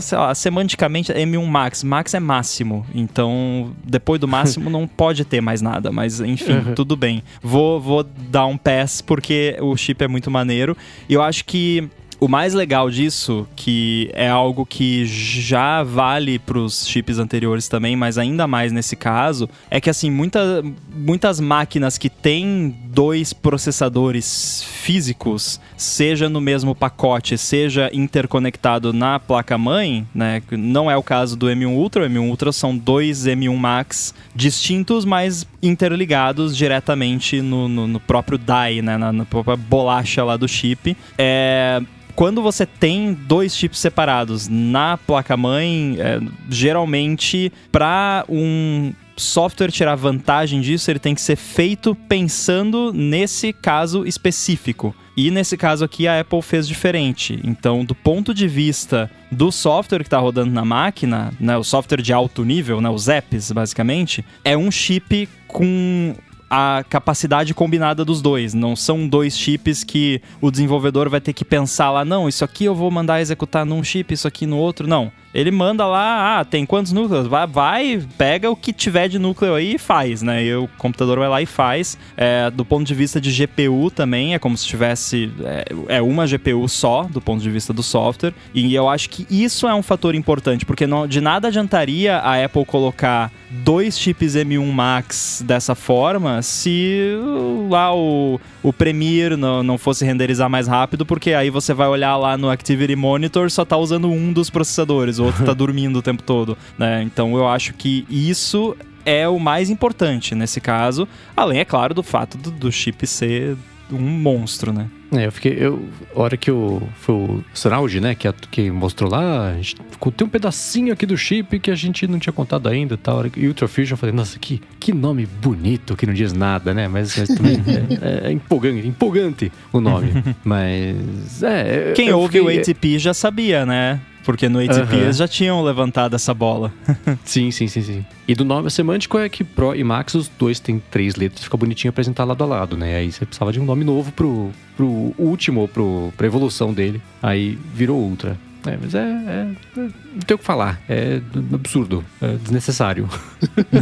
sei lá, semanticamente M1 Max. Max é máximo, então depois do máximo não pode ter mais nada, mas enfim, tudo bem. Vou, vou dar um pass porque o chip é muito maneiro. E eu acho que o mais legal disso, que é algo que já vale para os chips anteriores também, mas ainda mais nesse caso, é que assim, muita, muitas máquinas que têm dois processadores físicos, seja no mesmo pacote, seja interconectado na placa-mãe, né? Não é o caso do M1 Ultra. O M1 Ultra são dois M1 Max distintos, mas interligados diretamente no, no- no próprio die, né? Na, na própria bolacha lá do chip. É, quando você tem dois chips separados na placa-mãe, é, geralmente para um software tirar vantagem disso, ele tem que ser feito pensando nesse caso específico. E nesse caso aqui a Apple fez diferente. Então, do ponto de vista do software que está rodando na máquina, né, o software de alto nível, né, os apps basicamente, é um chip com a capacidade combinada dos dois. Não são dois chips que o desenvolvedor vai ter que pensar lá, não, isso aqui eu vou mandar executar num chip, isso aqui no outro. Não. Ele manda lá, ah, tem quantos núcleos? Vai, vai, pega o que tiver de núcleo aí e faz, né? E o computador vai lá e faz. É, do ponto de vista de GPU também, é como se tivesse. É, é uma GPU só, do ponto de vista do software. E eu acho que isso é um fator importante, porque não, de nada adiantaria a Apple colocar dois chips M1 Max dessa forma se lá o, o Premiere não, não fosse renderizar mais rápido, porque aí você vai olhar lá no Activity Monitor só tá usando um dos processadores, o outro tá dormindo o tempo todo, né? Então eu acho que isso é o mais importante nesse caso, além, é claro, do fato do, do chip ser um monstro, né? É, eu fiquei. Eu, a hora que o. Foi o Surround, né? Que, a- que mostrou lá. A gente, ficou- tem um pedacinho aqui do chip que a gente não tinha contado ainda e tal. A hora E Ultra Fusion, eu falei, nossa, que, que nome bonito que não diz nada, né? Mas, mas também é, é empolgante, empolgante o nome. mas. É. Quem ouve o fiquei- ATP já sabia, né? Porque no ATP Aham. eles já tinham levantado essa bola. Sim, sim, sim, sim. E do nome semântico é que Pro e Max, os dois têm três letras, fica bonitinho apresentar lado a lado, né? Aí você precisava de um nome novo pro, pro último, pro, pra evolução dele. Aí virou Ultra. É, mas é, é- é- Não tem o que falar. É absurdo. É desnecessário.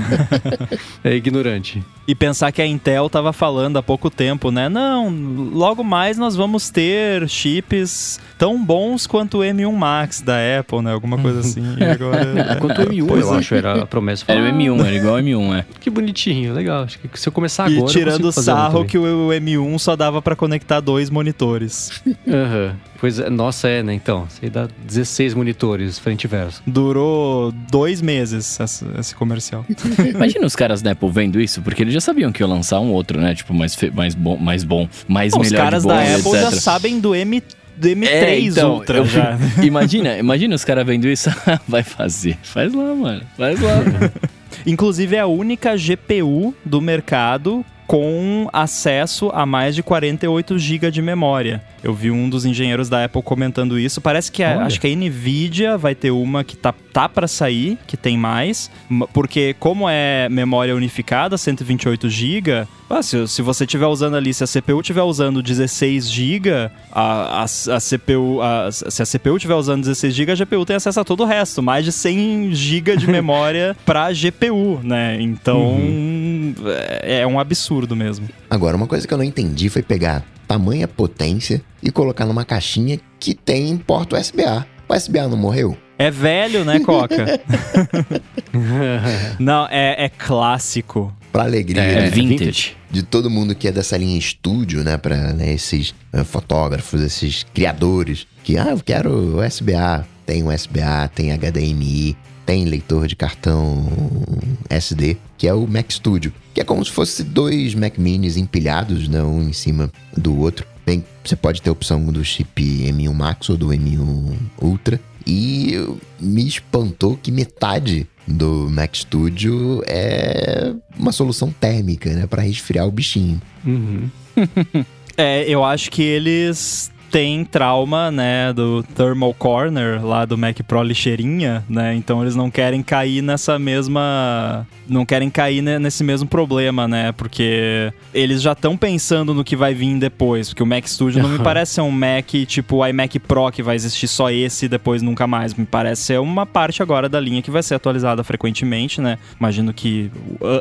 é ignorante. E pensar que a Intel tava falando há pouco tempo, né? Não, logo mais nós vamos ter chips tão bons quanto o M1 Max da Apple, né? Alguma coisa assim. E agora... Quanto o M1, Pois eu é. acho, era a promessa. Era o Falar, M1, era igual ao M1, é. "Ah, Que bonitinho, legal. Acho que se eu começar E agora. eu tirando o um sarro também." que o M1 só dava pra conectar dois monitores. Aham. Pois é, nossa, é, né? Então, você dá 16 monitores frente e verso. Durou dois meses esse, esse comercial. Imagina os caras da Apple vendo isso, porque eles já sabiam que ia lançar um outro, né? Tipo, mais, mais, bom, mais bom, mais Os melhor caras de bom, da etc. Apple já sabem do M do M3 É, então, Ultra eu- já. Imagina, imagina os caras vendo isso. Vai fazer. Faz lá, mano. Faz lá. Inclusive é a única GPU do mercado com acesso a mais de 48 GB de memória. Eu vi um dos engenheiros da Apple comentando isso. Parece que a, Olha. acho que a Nvidia vai ter uma que tá, tá para sair, que tem mais, porque como é memória unificada, 128 GB, ah, se, se você estiver usando ali, se a CPU estiver usando 16 GB, a, a, a CPU, a- se a CPU estiver usando 16 GB, a GPU tem acesso a todo o resto, mais de 100 GB de memória para GPU, né? Então é, é um absurdo mesmo. Agora, uma coisa que eu não entendi foi pegar tamanha potência e colocar numa caixinha que tem porta USB-A. O USB-A não morreu? É velho, né, Coca? Não, é, é clássico. Pra alegria É né, vintage. de todo mundo que é dessa linha estúdio, né? Pra né, esses eh, fotógrafos, esses criadores que, ah, eu quero USB-A. Tem USB-A, tem HDMI, tem leitor de cartão SD, que é o Mac Studio. Que é como se fosse dois Mac Minis empilhados, né? Um em cima do outro. Bem, você pode ter a opção do chip M1 Max ou do M1 Ultra. E me espantou que metade do Mac Studio é uma solução térmica, né? Pra resfriar o bichinho. Uhum. É, eu acho que eles têm trauma, né, do Thermal Corner lá do Mac Pro lixeirinha, né? Então eles não querem cair nessa mesma, não querem cair ne- nesse mesmo problema, né? Porque eles já estão pensando no que vai vir depois, porque o Mac Studio não me parece ser um Mac tipo o iMac Pro que vai existir só esse e depois nunca mais. Me parece ser uma parte agora da linha que vai ser atualizada frequentemente, né? Imagino que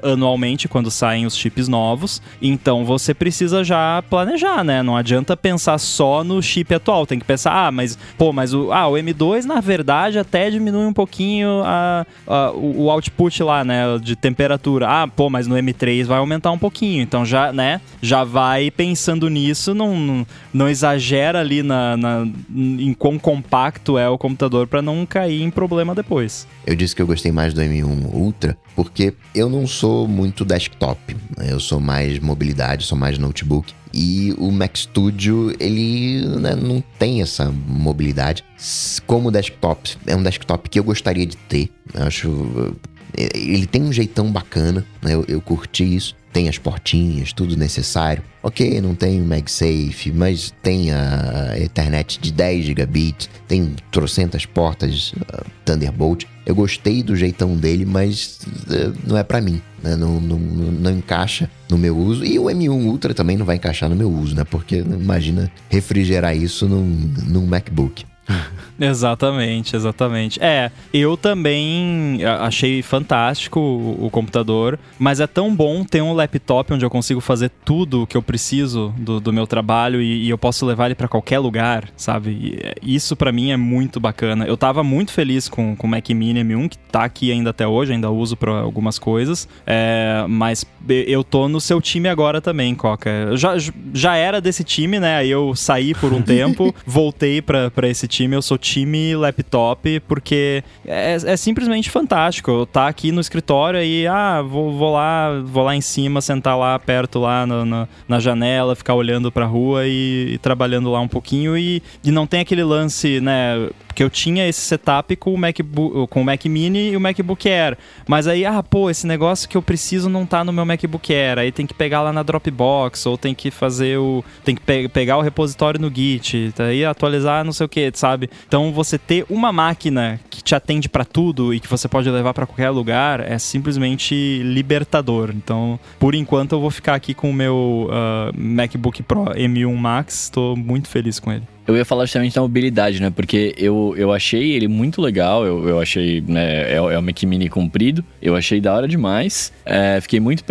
anualmente quando saem os chips novos. Então você precisa já planejar, né? Não adianta pensar só no chip atual. Tem que pensar, ah, mas pô, mas o, ah, o M2 na verdade até diminui um pouquinho a, a- o, o output lá, né? De temperatura. Ah, pô, mas no M3 vai aumentar um pouquinho. Então já, né? Já vai pensando nisso, não, não, exagera ali na, na- em quão compacto é o computador para não cair em problema depois. Eu disse que eu gostei mais do M1 Ultra porque eu não sou muito desktop. né? Eu sou mais mobilidade, sou mais notebook. E o Mac Studio, ele né, não tem essa mobilidade. Como desktop, é um desktop que eu gostaria de ter. Eu acho. uh, Ele tem um jeitão bacana, né? eu, eu curti isso. Tem as portinhas, tudo necessário. Ok, não tem o MagSafe, mas tem a Ethernet de 10 gigabits, tem trocentas portas uh, Thunderbolt. Eu gostei do jeitão dele, mas uh, não é pra mim, né? Não, não, não, não encaixa no meu uso. E o M1 Ultra também não vai encaixar no meu uso, né? Porque imagina refrigerar isso num, num MacBook. Exatamente, exatamente. É, eu também achei fantástico o, o computador, mas é tão bom ter um laptop onde eu consigo fazer tudo o que eu preciso do, do meu trabalho e, e eu posso levar ele pra qualquer lugar, sabe? E, é, isso pra mim é muito bacana. Eu tava muito feliz com, com o Mac Mini M1, que tá aqui ainda até hoje, ainda uso pra algumas coisas, é, mas eu tô no seu time agora também, Coca. Eu já, já era desse time, né? Aí eu saí por um tempo, voltei pra esse time. Eu sou time laptop porque é, é simplesmente fantástico. Eu tá aqui no escritório e, ah, vou, vou lá, vou lá em cima, sentar lá perto, lá no- no- na janela, ficar olhando pra rua e, e trabalhando lá um pouquinho e, e não tem aquele lance, né? Porque eu tinha esse setup com o, MacBook, com o Mac Mini e o MacBook Air. Mas aí, ah, pô, esse negócio que eu preciso não tá no meu MacBook Air. Aí tem que pegar lá na Dropbox, ou tem que fazer o. Tem que pe- pegar o repositório no Git, aí atualizar não sei o que, sabe? Então você ter uma máquina que te atende pra tudo e que você pode levar pra qualquer lugar é simplesmente libertador. Então, por enquanto, eu vou ficar aqui com o meu ah, MacBook Pro M1 Max. Tô muito feliz com ele. Eu ia falar justamente da mobilidade, né? Porque eu, eu achei ele muito legal. Eu, eu achei, né? É, é o Mac Mini comprido. Eu achei da hora demais. É, fiquei muito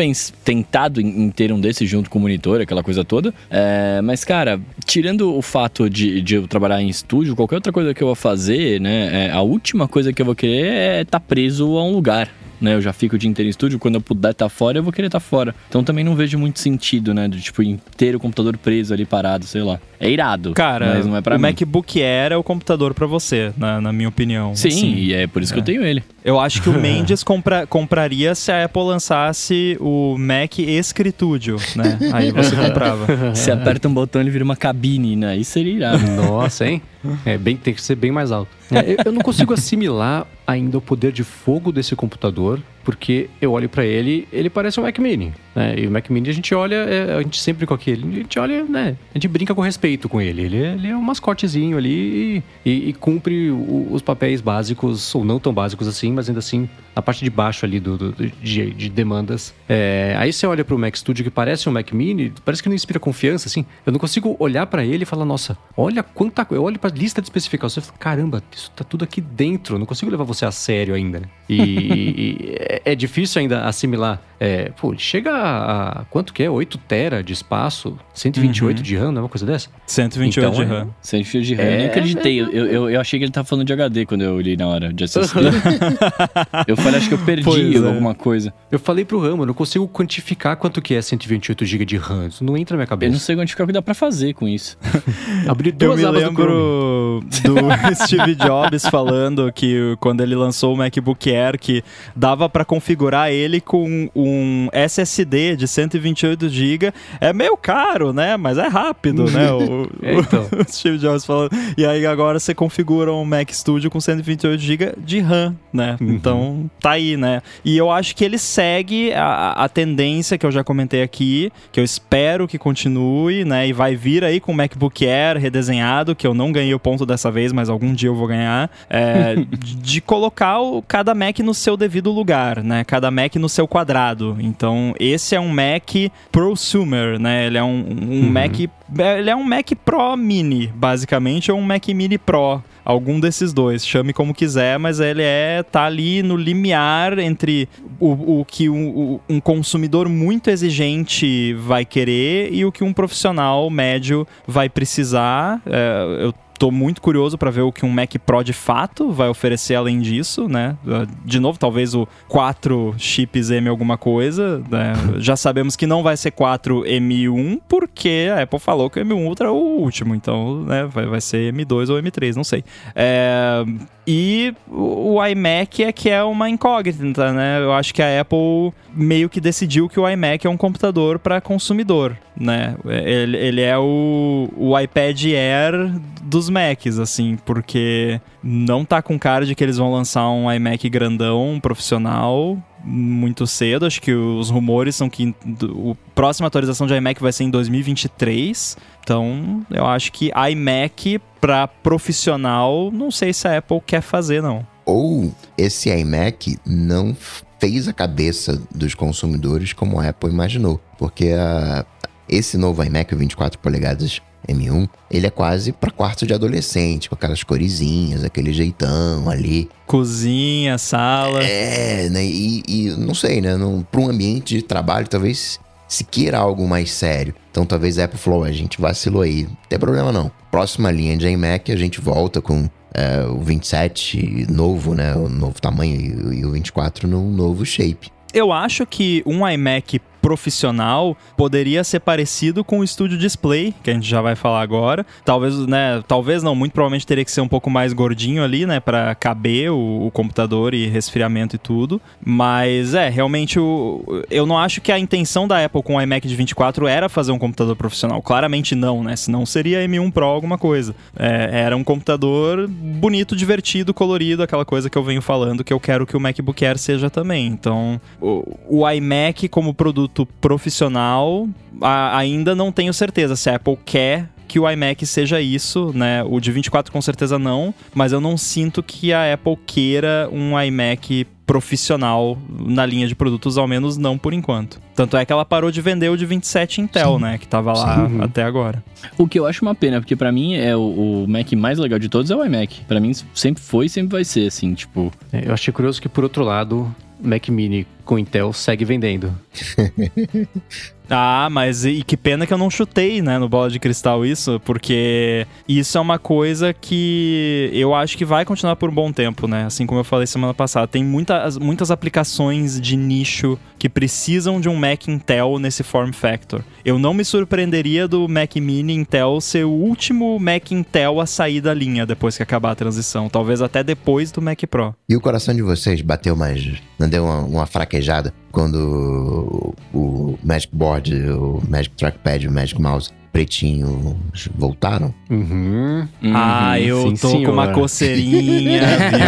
tentado em, em ter um desse junto com o monitor, aquela coisa toda. É, mas, cara, tirando o fato de, de eu trabalhar em estúdio, qualquer outra coisa que eu vou fazer, né? é, a última coisa que eu vou querer é estar preso a um lugar. Né? Eu já fico o dia inteiro em estúdio, quando eu puder estar fora, eu vou querer estar fora. Então também não vejo muito sentido, né? De, tipo, ter o computador preso ali parado, sei lá. É irado, Cara, mas não é pra o mim. MacBook Air é o computador pra você, na, na minha opinião. Sim, assim. e é por isso que eu tenho ele. Eu acho que o Mendes compra- compraria se a Apple lançasse o Mac Escritúdio, né? Aí você comprava. Se aperta um botão, ele vira uma cabine, né? Isso seria irado. Nossa, hein? É bem, tem que ser bem mais alto. É, eu, eu não consigo assimilar ainda o poder de fogo desse computador, porque eu olho pra ele, ele parece um Mac Mini, né? E o Mac Mini a gente olha, é, a gente sempre com aquele, a gente olha, né? A gente brinca com respeito com ele. Ele, é- ele é um mascotezinho ali e, e- cumpre o- os papéis básicos, ou não tão básicos assim, mas ainda assim, na parte de baixo ali do, do- de, de demandas. É, aí você olha pro Mac Studio que parece um Mac Mini, parece que não inspira confiança, assim. Eu não consigo olhar pra ele e falar, nossa, olha quanta coisa. Eu olho pra lista de especificações e falo, caramba, isso tá tudo aqui dentro. Eu não consigo levar você a sério ainda. E, e é, é difícil ainda assimilar. É, pô, ele chega a, a- Quanto que é? 8 tera de espaço, 128 de RAM, não é uma coisa dessa? 128 Então, de é. RAM. Sem fio de RAM, eu É, nem acreditei. Eu, eu, eu achei que ele tava falando de HD quando eu olhei na hora de SSD. eu falei, acho que eu perdi Pois é. alguma coisa. Eu falei pro Ramo, eu não consigo quantificar quanto que é 128 GB de RAM. Isso não entra na minha Eu não cabeça. sei quantificar o que dá pra fazer com isso. Abri Eu duas me abas do lembro do Steve Jobs falando que quando ele lançou o MacBook Air, que dava pra configurar ele com um SSD de 128 GB. É meio caro, né? Mas é rápido, né? O, É, então. o Steve Jobs falando. E aí agora você configura um Mac Studio com 128 GB de RAM, né? Uhum. Então tá aí, né? E eu acho que ele segue a, a tendência que eu já comentei aqui, que eu espero que continue, né? E vai vir aí com o MacBook Air redesenhado, que eu não ganhei o ponto dessa vez, mas algum dia eu vou ganhar, é, de de colocar o, cada Mac no seu devido lugar, né? Cada Mac no seu quadrado. Então esse é um Mac prosumer, né? Ele é um, um Mac, ele é um Mac Pro Mini, basicamente, ou um Mac Mini Pro. Algum desses dois, chame como quiser, mas ele é tá ali no limiar entre o, o que um, um consumidor muito exigente vai querer e o que um profissional médio vai precisar. É, eu tô muito curioso para ver o que um Mac Pro de fato vai oferecer além disso, né? De novo, talvez o 4 chips M alguma coisa, né? Já sabemos que não vai ser 4 M1 porque a Apple falou que o M1 Ultra é o último, então, né, vai, vai ser M2 ou M3, não sei. É, e o iMac é que é uma incógnita, né? Eu acho que a Apple meio que decidiu que o iMac é um computador para consumidor, né? Ele, ele é o, o iPad Air dos Macs, assim, porque não tá com cara de que eles vão lançar um iMac grandão, profissional, muito cedo. Acho que os rumores são que a próxima atualização de iMac vai ser em 2023. Então, eu acho que iMac para profissional, não sei se a Apple quer fazer, não. Ou esse iMac não fez a cabeça dos consumidores como a Apple imaginou. Porque esse novo iMac, o 24 polegadas M1, ele é quase para quarto de adolescente, com aquelas coresinhas, aquele jeitão ali. Cozinha, sala. É, né? E, e não sei, né? Para um ambiente de trabalho, talvez se queira algo mais sério. Então talvez a Apple falou, a gente vacilou aí. Não tem problema não. Próxima linha de iMac, a gente volta com é, o 27 novo, né? O novo tamanho e, e o 24 num novo shape. Eu acho que um iMac profissional poderia ser parecido com o Studio Display, que a gente já vai falar agora. Talvez, né, talvez não, muito provavelmente teria que ser um pouco mais gordinho ali, né, para caber o, o computador e resfriamento e tudo. Mas é, realmente o, eu não acho que a intenção da Apple com o iMac de 24 era fazer um computador profissional. Claramente não, né? Senão seria M1 Pro alguma coisa. É, era um computador bonito, divertido, colorido, aquela coisa que eu venho falando que eu quero que o MacBook Air seja também. Então, o, o iMac como produto profissional, a- ainda não tenho certeza se a Apple quer que o iMac seja isso, né? O de 24 com certeza não, mas eu não sinto que a Apple queira um iMac profissional na linha de produtos, ao menos não por enquanto. Tanto é que ela parou de vender o de 27 Intel, né? Que tava lá Sim. até agora. O que eu acho uma pena, porque pra mim é o, o Mac mais legal de todos é o iMac. Pra mim sempre foi e sempre vai ser, assim, tipo. É, Eu achei curioso que, por outro lado, Mac Mini com Intel segue vendendo. Ah, mas e que pena que eu não chutei, né, no bola de cristal isso, porque isso é uma coisa que eu acho que vai continuar por um bom tempo, né? Assim como eu falei semana passada, tem muitas, muitas aplicações de nicho que precisam de um Mac Intel nesse form factor. Eu não me surpreenderia do Mac Mini Intel ser o último Mac Intel a sair da linha depois que acabar a transição, talvez até depois do Mac Pro. E o coração de vocês bateu mais, não deu uma, uma fraquejada quando o, Magic Board, o Magic Trackpad o Magic Mouse pretinho voltaram? Uhum. Ah, eu sim, tô senhor. com uma coceirinha, viu?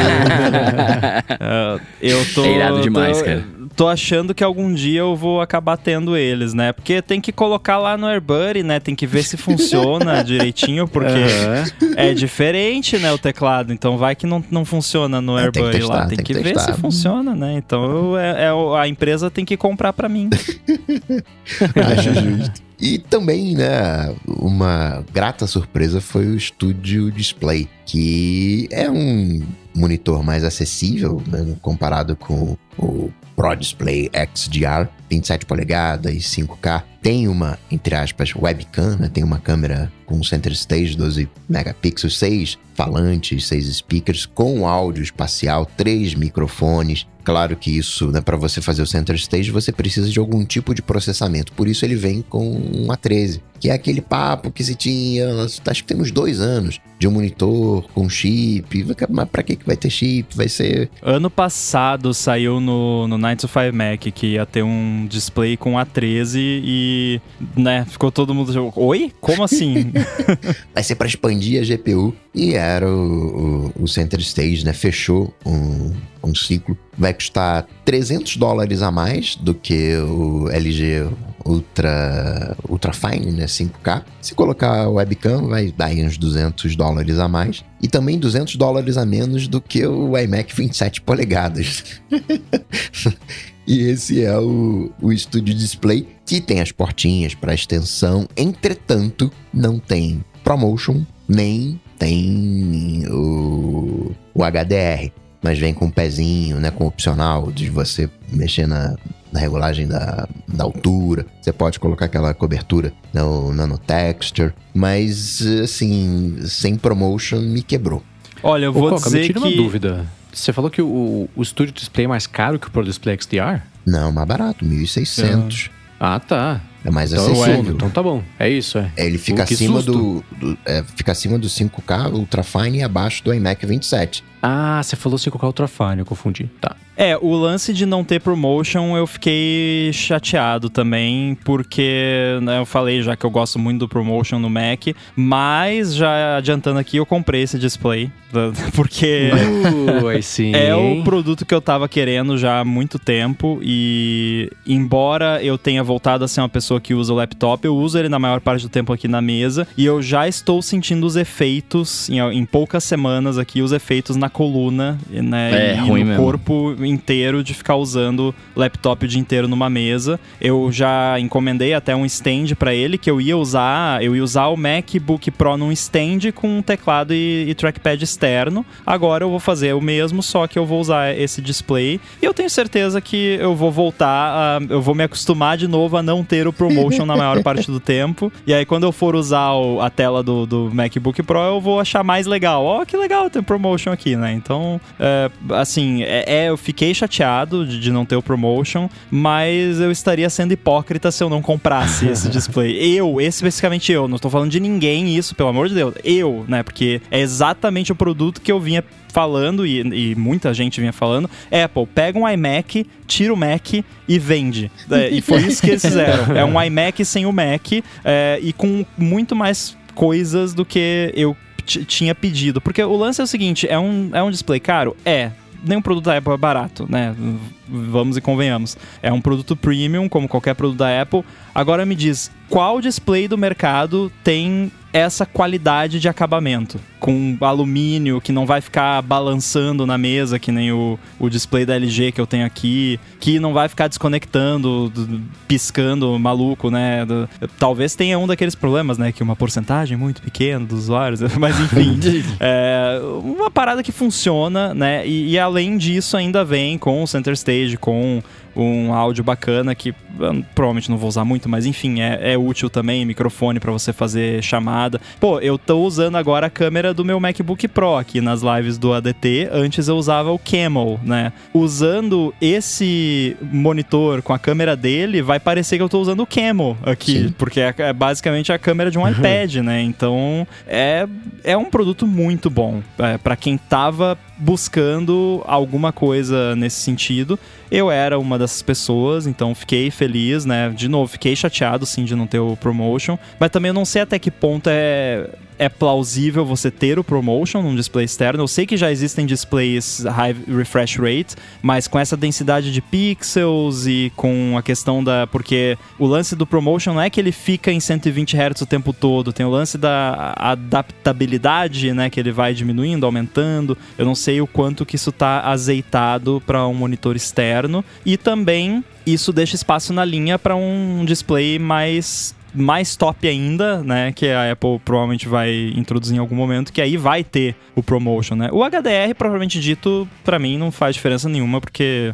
Eu tô. É irado demais, tô, cara. Tô achando que algum dia eu vou acabar tendo eles, né? Porque tem que colocar lá no AirBuddy, né? Tem que ver se funciona direitinho, porque Aham. é diferente, né? O teclado. Então vai que não, não funciona no É, tem AirBuddy lá. Tem, tem que, que ver testar. se funciona, né? Então eu- é- é a empresa tem que comprar pra mim. Acho justo. E também, né, uma grata surpresa foi o Studio Display, que é um monitor mais acessível né, comparado com o Pro Display XDR, 27 polegadas e 5K. Tem uma, entre aspas, webcam, né, tem uma câmera com center stage 12 megapixels, 6 falantes, 6 speakers, com áudio espacial, 3 microfones. Claro que isso, né, para você fazer o center stage, você precisa de algum tipo de processamento. Por isso ele vem com um A13, que é aquele papo que se tinha, acho que tem uns dois anos, de um monitor com chip. Mas pra que que vai ter chip? Vai ser Ano passado saiu no, no 9 to 5 Mac que ia ter um display com A13 e, né, ficou todo mundo. Oi? Como assim? vai ser para expandir a GPU e era o, o, o Center Stage, né? Fechou um, um ciclo. Vai custar 300 dólares a mais do que o LG Ultra, Ultra Fine, né? 5K. Se colocar webcam, vai dar aí uns 200 dólares a mais. E também 200 dólares a menos do que o iMac 27 polegadas. E esse é o, o Studio Display, que tem as portinhas para extensão, entretanto, não tem ProMotion, nem tem o, o HDR. Mas vem com um pezinho, né? Com opcional de você mexer na, na regulagem da, da altura. Você pode colocar aquela cobertura no Nano Texture. Mas, assim, sem ProMotion me quebrou. Olha, eu Ô, vou Coca, me dizer tira que. uma dúvida. Você falou que o, o Studio Display é mais caro que o Pro Display XDR? Não, mais barato, 1.600. Ah, tá. É mais Então, acessível. é, então tá bom. É isso, é. É, Ele fica acima susto. do, do- é, fica acima do 5K Ultrafine e abaixo do iMac 27. Ah, você falou 5K Ultrafine, eu confundi. Tá. É, o lance de não ter promotion eu fiquei chateado também, porque né, eu falei já que eu gosto muito do promotion no Mac, mas já adiantando aqui, eu comprei esse display, porque. Uh. É o produto que eu tava querendo já há muito tempo e embora eu tenha voltado a ser uma pessoa que usa o laptop, eu uso ele na maior parte do tempo aqui na mesa e eu já estou sentindo os efeitos em, em poucas semanas aqui, os efeitos na coluna, né, É, e ruim no mesmo. corpo inteiro de ficar usando laptop o dia inteiro numa mesa. Eu já encomendei até um stand pra ele que eu ia usar, eu ia usar o MacBook Pro num stand com um teclado e, e trackpad externo. Agora eu vou fazer o mesmo, só que eu vou usar esse display. E eu tenho certeza que eu vou voltar, a, eu vou me acostumar de novo a não ter o promotion na maior parte do tempo. E aí quando eu for usar o- a tela do, do MacBook Pro, eu vou achar mais legal. Ó, que legal ter promotion aqui, né? Então, é, assim, é, é, eu fiquei chateado de, de não ter o promotion, mas eu estaria sendo hipócrita se eu não comprasse esse display. Eu, especificamente eu, não estou falando de ninguém isso, pelo amor de Deus. Eu, né? Porque é exatamente o produto que eu vinha falando e, e muita gente vinha falando. Apple, pega um iMac, tira o Mac e vende. É, e foi isso que eles fizeram. É um iMac sem o Mac é, e com muito mais coisas do que eu tinha pedido. Porque o lance é o seguinte, é um, é um display caro? É. Nenhum produto da Apple é barato, né? Vamos e convenhamos. É um produto premium, como qualquer produto da Apple. Agora me diz, qual display do mercado tem essa qualidade de acabamento? Com alumínio, que não vai ficar balançando na mesa, que nem o, o display da LG que eu tenho aqui, que não vai ficar desconectando, piscando maluco, né? Talvez tenha um daqueles problemas, né? Que uma porcentagem muito pequena dos usuários, mas enfim. É, uma parada que funciona, né? E, e além disso, ainda vem com o Center Stage, com um áudio bacana que provavelmente não vou usar muito, mas enfim, é, é útil também, microfone para você fazer chamada. Pô, eu tô usando agora a câmera do meu MacBook Pro aqui nas lives do ADT, antes eu usava o Camel, né? Usando esse monitor com a câmera dele, vai parecer que eu tô usando o Camel aqui, Sim. porque é, é, basicamente a câmera de um iPad, né? Então, é, é um produto muito bom é, para quem tava buscando alguma coisa nesse sentido. Eu era uma dessas pessoas, então fiquei feliz, né? De novo, fiquei chateado sim de não ter o promotion, mas também eu não sei até que ponto é é plausível você ter o promotion num display externo. Eu sei que já existem displays high refresh rate, mas com essa densidade de pixels e com a questão da porque o lance do promotion não é que ele fica em 120 Hz o tempo todo, tem o lance da adaptabilidade, né, que ele vai diminuindo, aumentando. Eu não sei o quanto que isso está azeitado para um monitor externo e também isso deixa espaço na linha para um display mais mais top ainda, né, que a Apple provavelmente vai introduzir em algum momento, que aí vai ter o promotion, né? O HDR, provavelmente dito, para mim não faz diferença nenhuma, porque,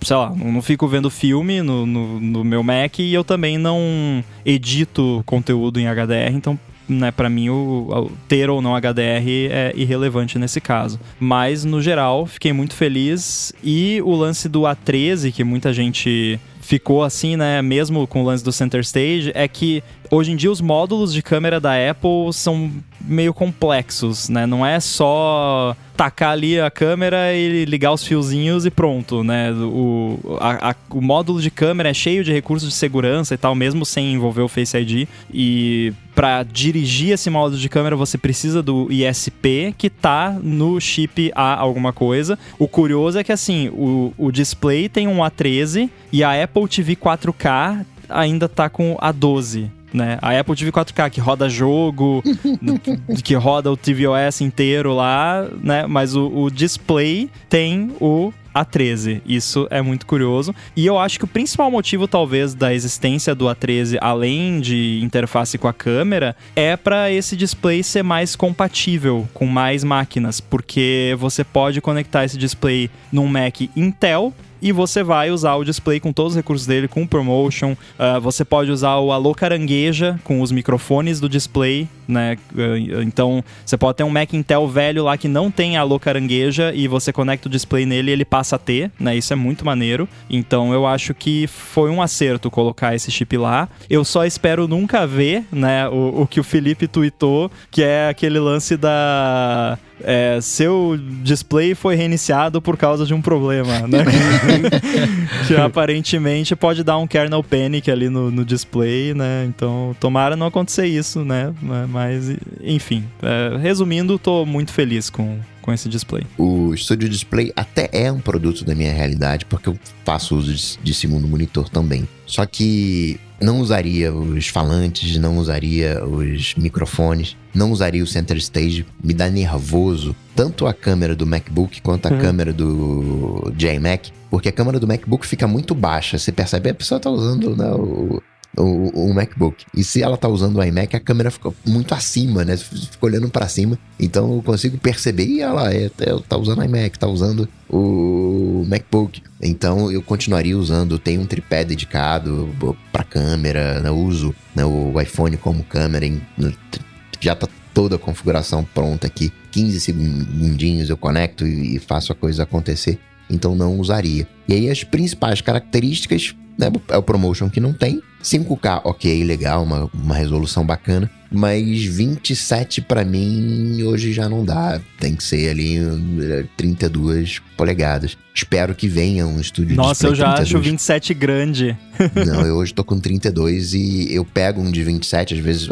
sei lá, não fico vendo filme no, no, no meu Mac e eu também não edito conteúdo em HDR, então né, para mim o, o, ter ou não HDR é irrelevante nesse caso. Mas no geral, fiquei muito feliz e o lance do A13 que muita gente ficou assim, né, mesmo com o lance do center stage, é que hoje em dia os módulos de câmera da Apple são meio complexos, né? Não é só tacar ali a câmera e ligar os fiozinhos e pronto, né? O, a, a, o módulo de câmera é cheio de recursos de segurança e tal, mesmo sem envolver o Face ID. E para dirigir esse módulo de câmera você precisa do ISP que tá no chip A alguma coisa. O curioso é que assim, o, o display tem um A13 e a Apple TV 4K ainda tá com A12 né? A Apple TV 4K que roda jogo, que roda o tvOS inteiro lá, né? Mas o, o display tem o a13. Isso é muito curioso. E eu acho que o principal motivo, talvez, da existência do A13, além de interface com a câmera, é para esse display ser mais compatível com mais máquinas, porque você pode conectar esse display num Mac Intel e você vai usar o display com todos os recursos dele, com o promotion. Uh, você pode usar o Alô Carangueja com os microfones do display, né? Então você pode ter um Mac Intel velho lá que não tem Alô Carangueja e você conecta o display nele e ele passa a ter, né? Isso é muito maneiro. Então eu acho que foi um acerto colocar esse chip lá. Eu só espero nunca ver, né? O, o que o Felipe tweetou, que é aquele lance da é, seu display foi reiniciado por causa de um problema, né? que aparentemente pode dar um kernel panic ali no, no, display, né? Então, tomara não acontecer isso, né? Mas, enfim, é, resumindo, tô muito feliz com, com esse display. O Studio Display até é um produto da minha realidade, porque eu faço uso de, de segundo monitor também. Só que não usaria os falantes, não usaria os microfones, não usaria o center stage. Me dá nervoso tanto a câmera do MacBook quanto a uhum. câmera do iMac, porque a câmera do MacBook fica muito baixa. Você percebe a pessoa tá usando né, o, o, o, MacBook. E se ela tá usando o iMac, a câmera fica muito acima, né? Fica olhando para cima. Então eu consigo perceber, e ela é, é, tá usando o iMac, tá usando o MacBook. Então eu continuaria usando, tem um tripé dedicado para câmera, né? uso né, o iPhone como câmera, em, já tá toda a configuração pronta aqui. 15 segundinhos eu conecto e faço a coisa acontecer. Então não usaria. E aí as principais características né? É o promotion que não tem. 5K, ok, legal, uma, uma resolução bacana. Mas 27 para mim hoje já não dá. Tem que ser ali 32 eh, polegadas. Espero que venha um estúdio Nossa, eu já 32. acho 27 grande. não, eu hoje tô com 32 e eu pego um de 27, às vezes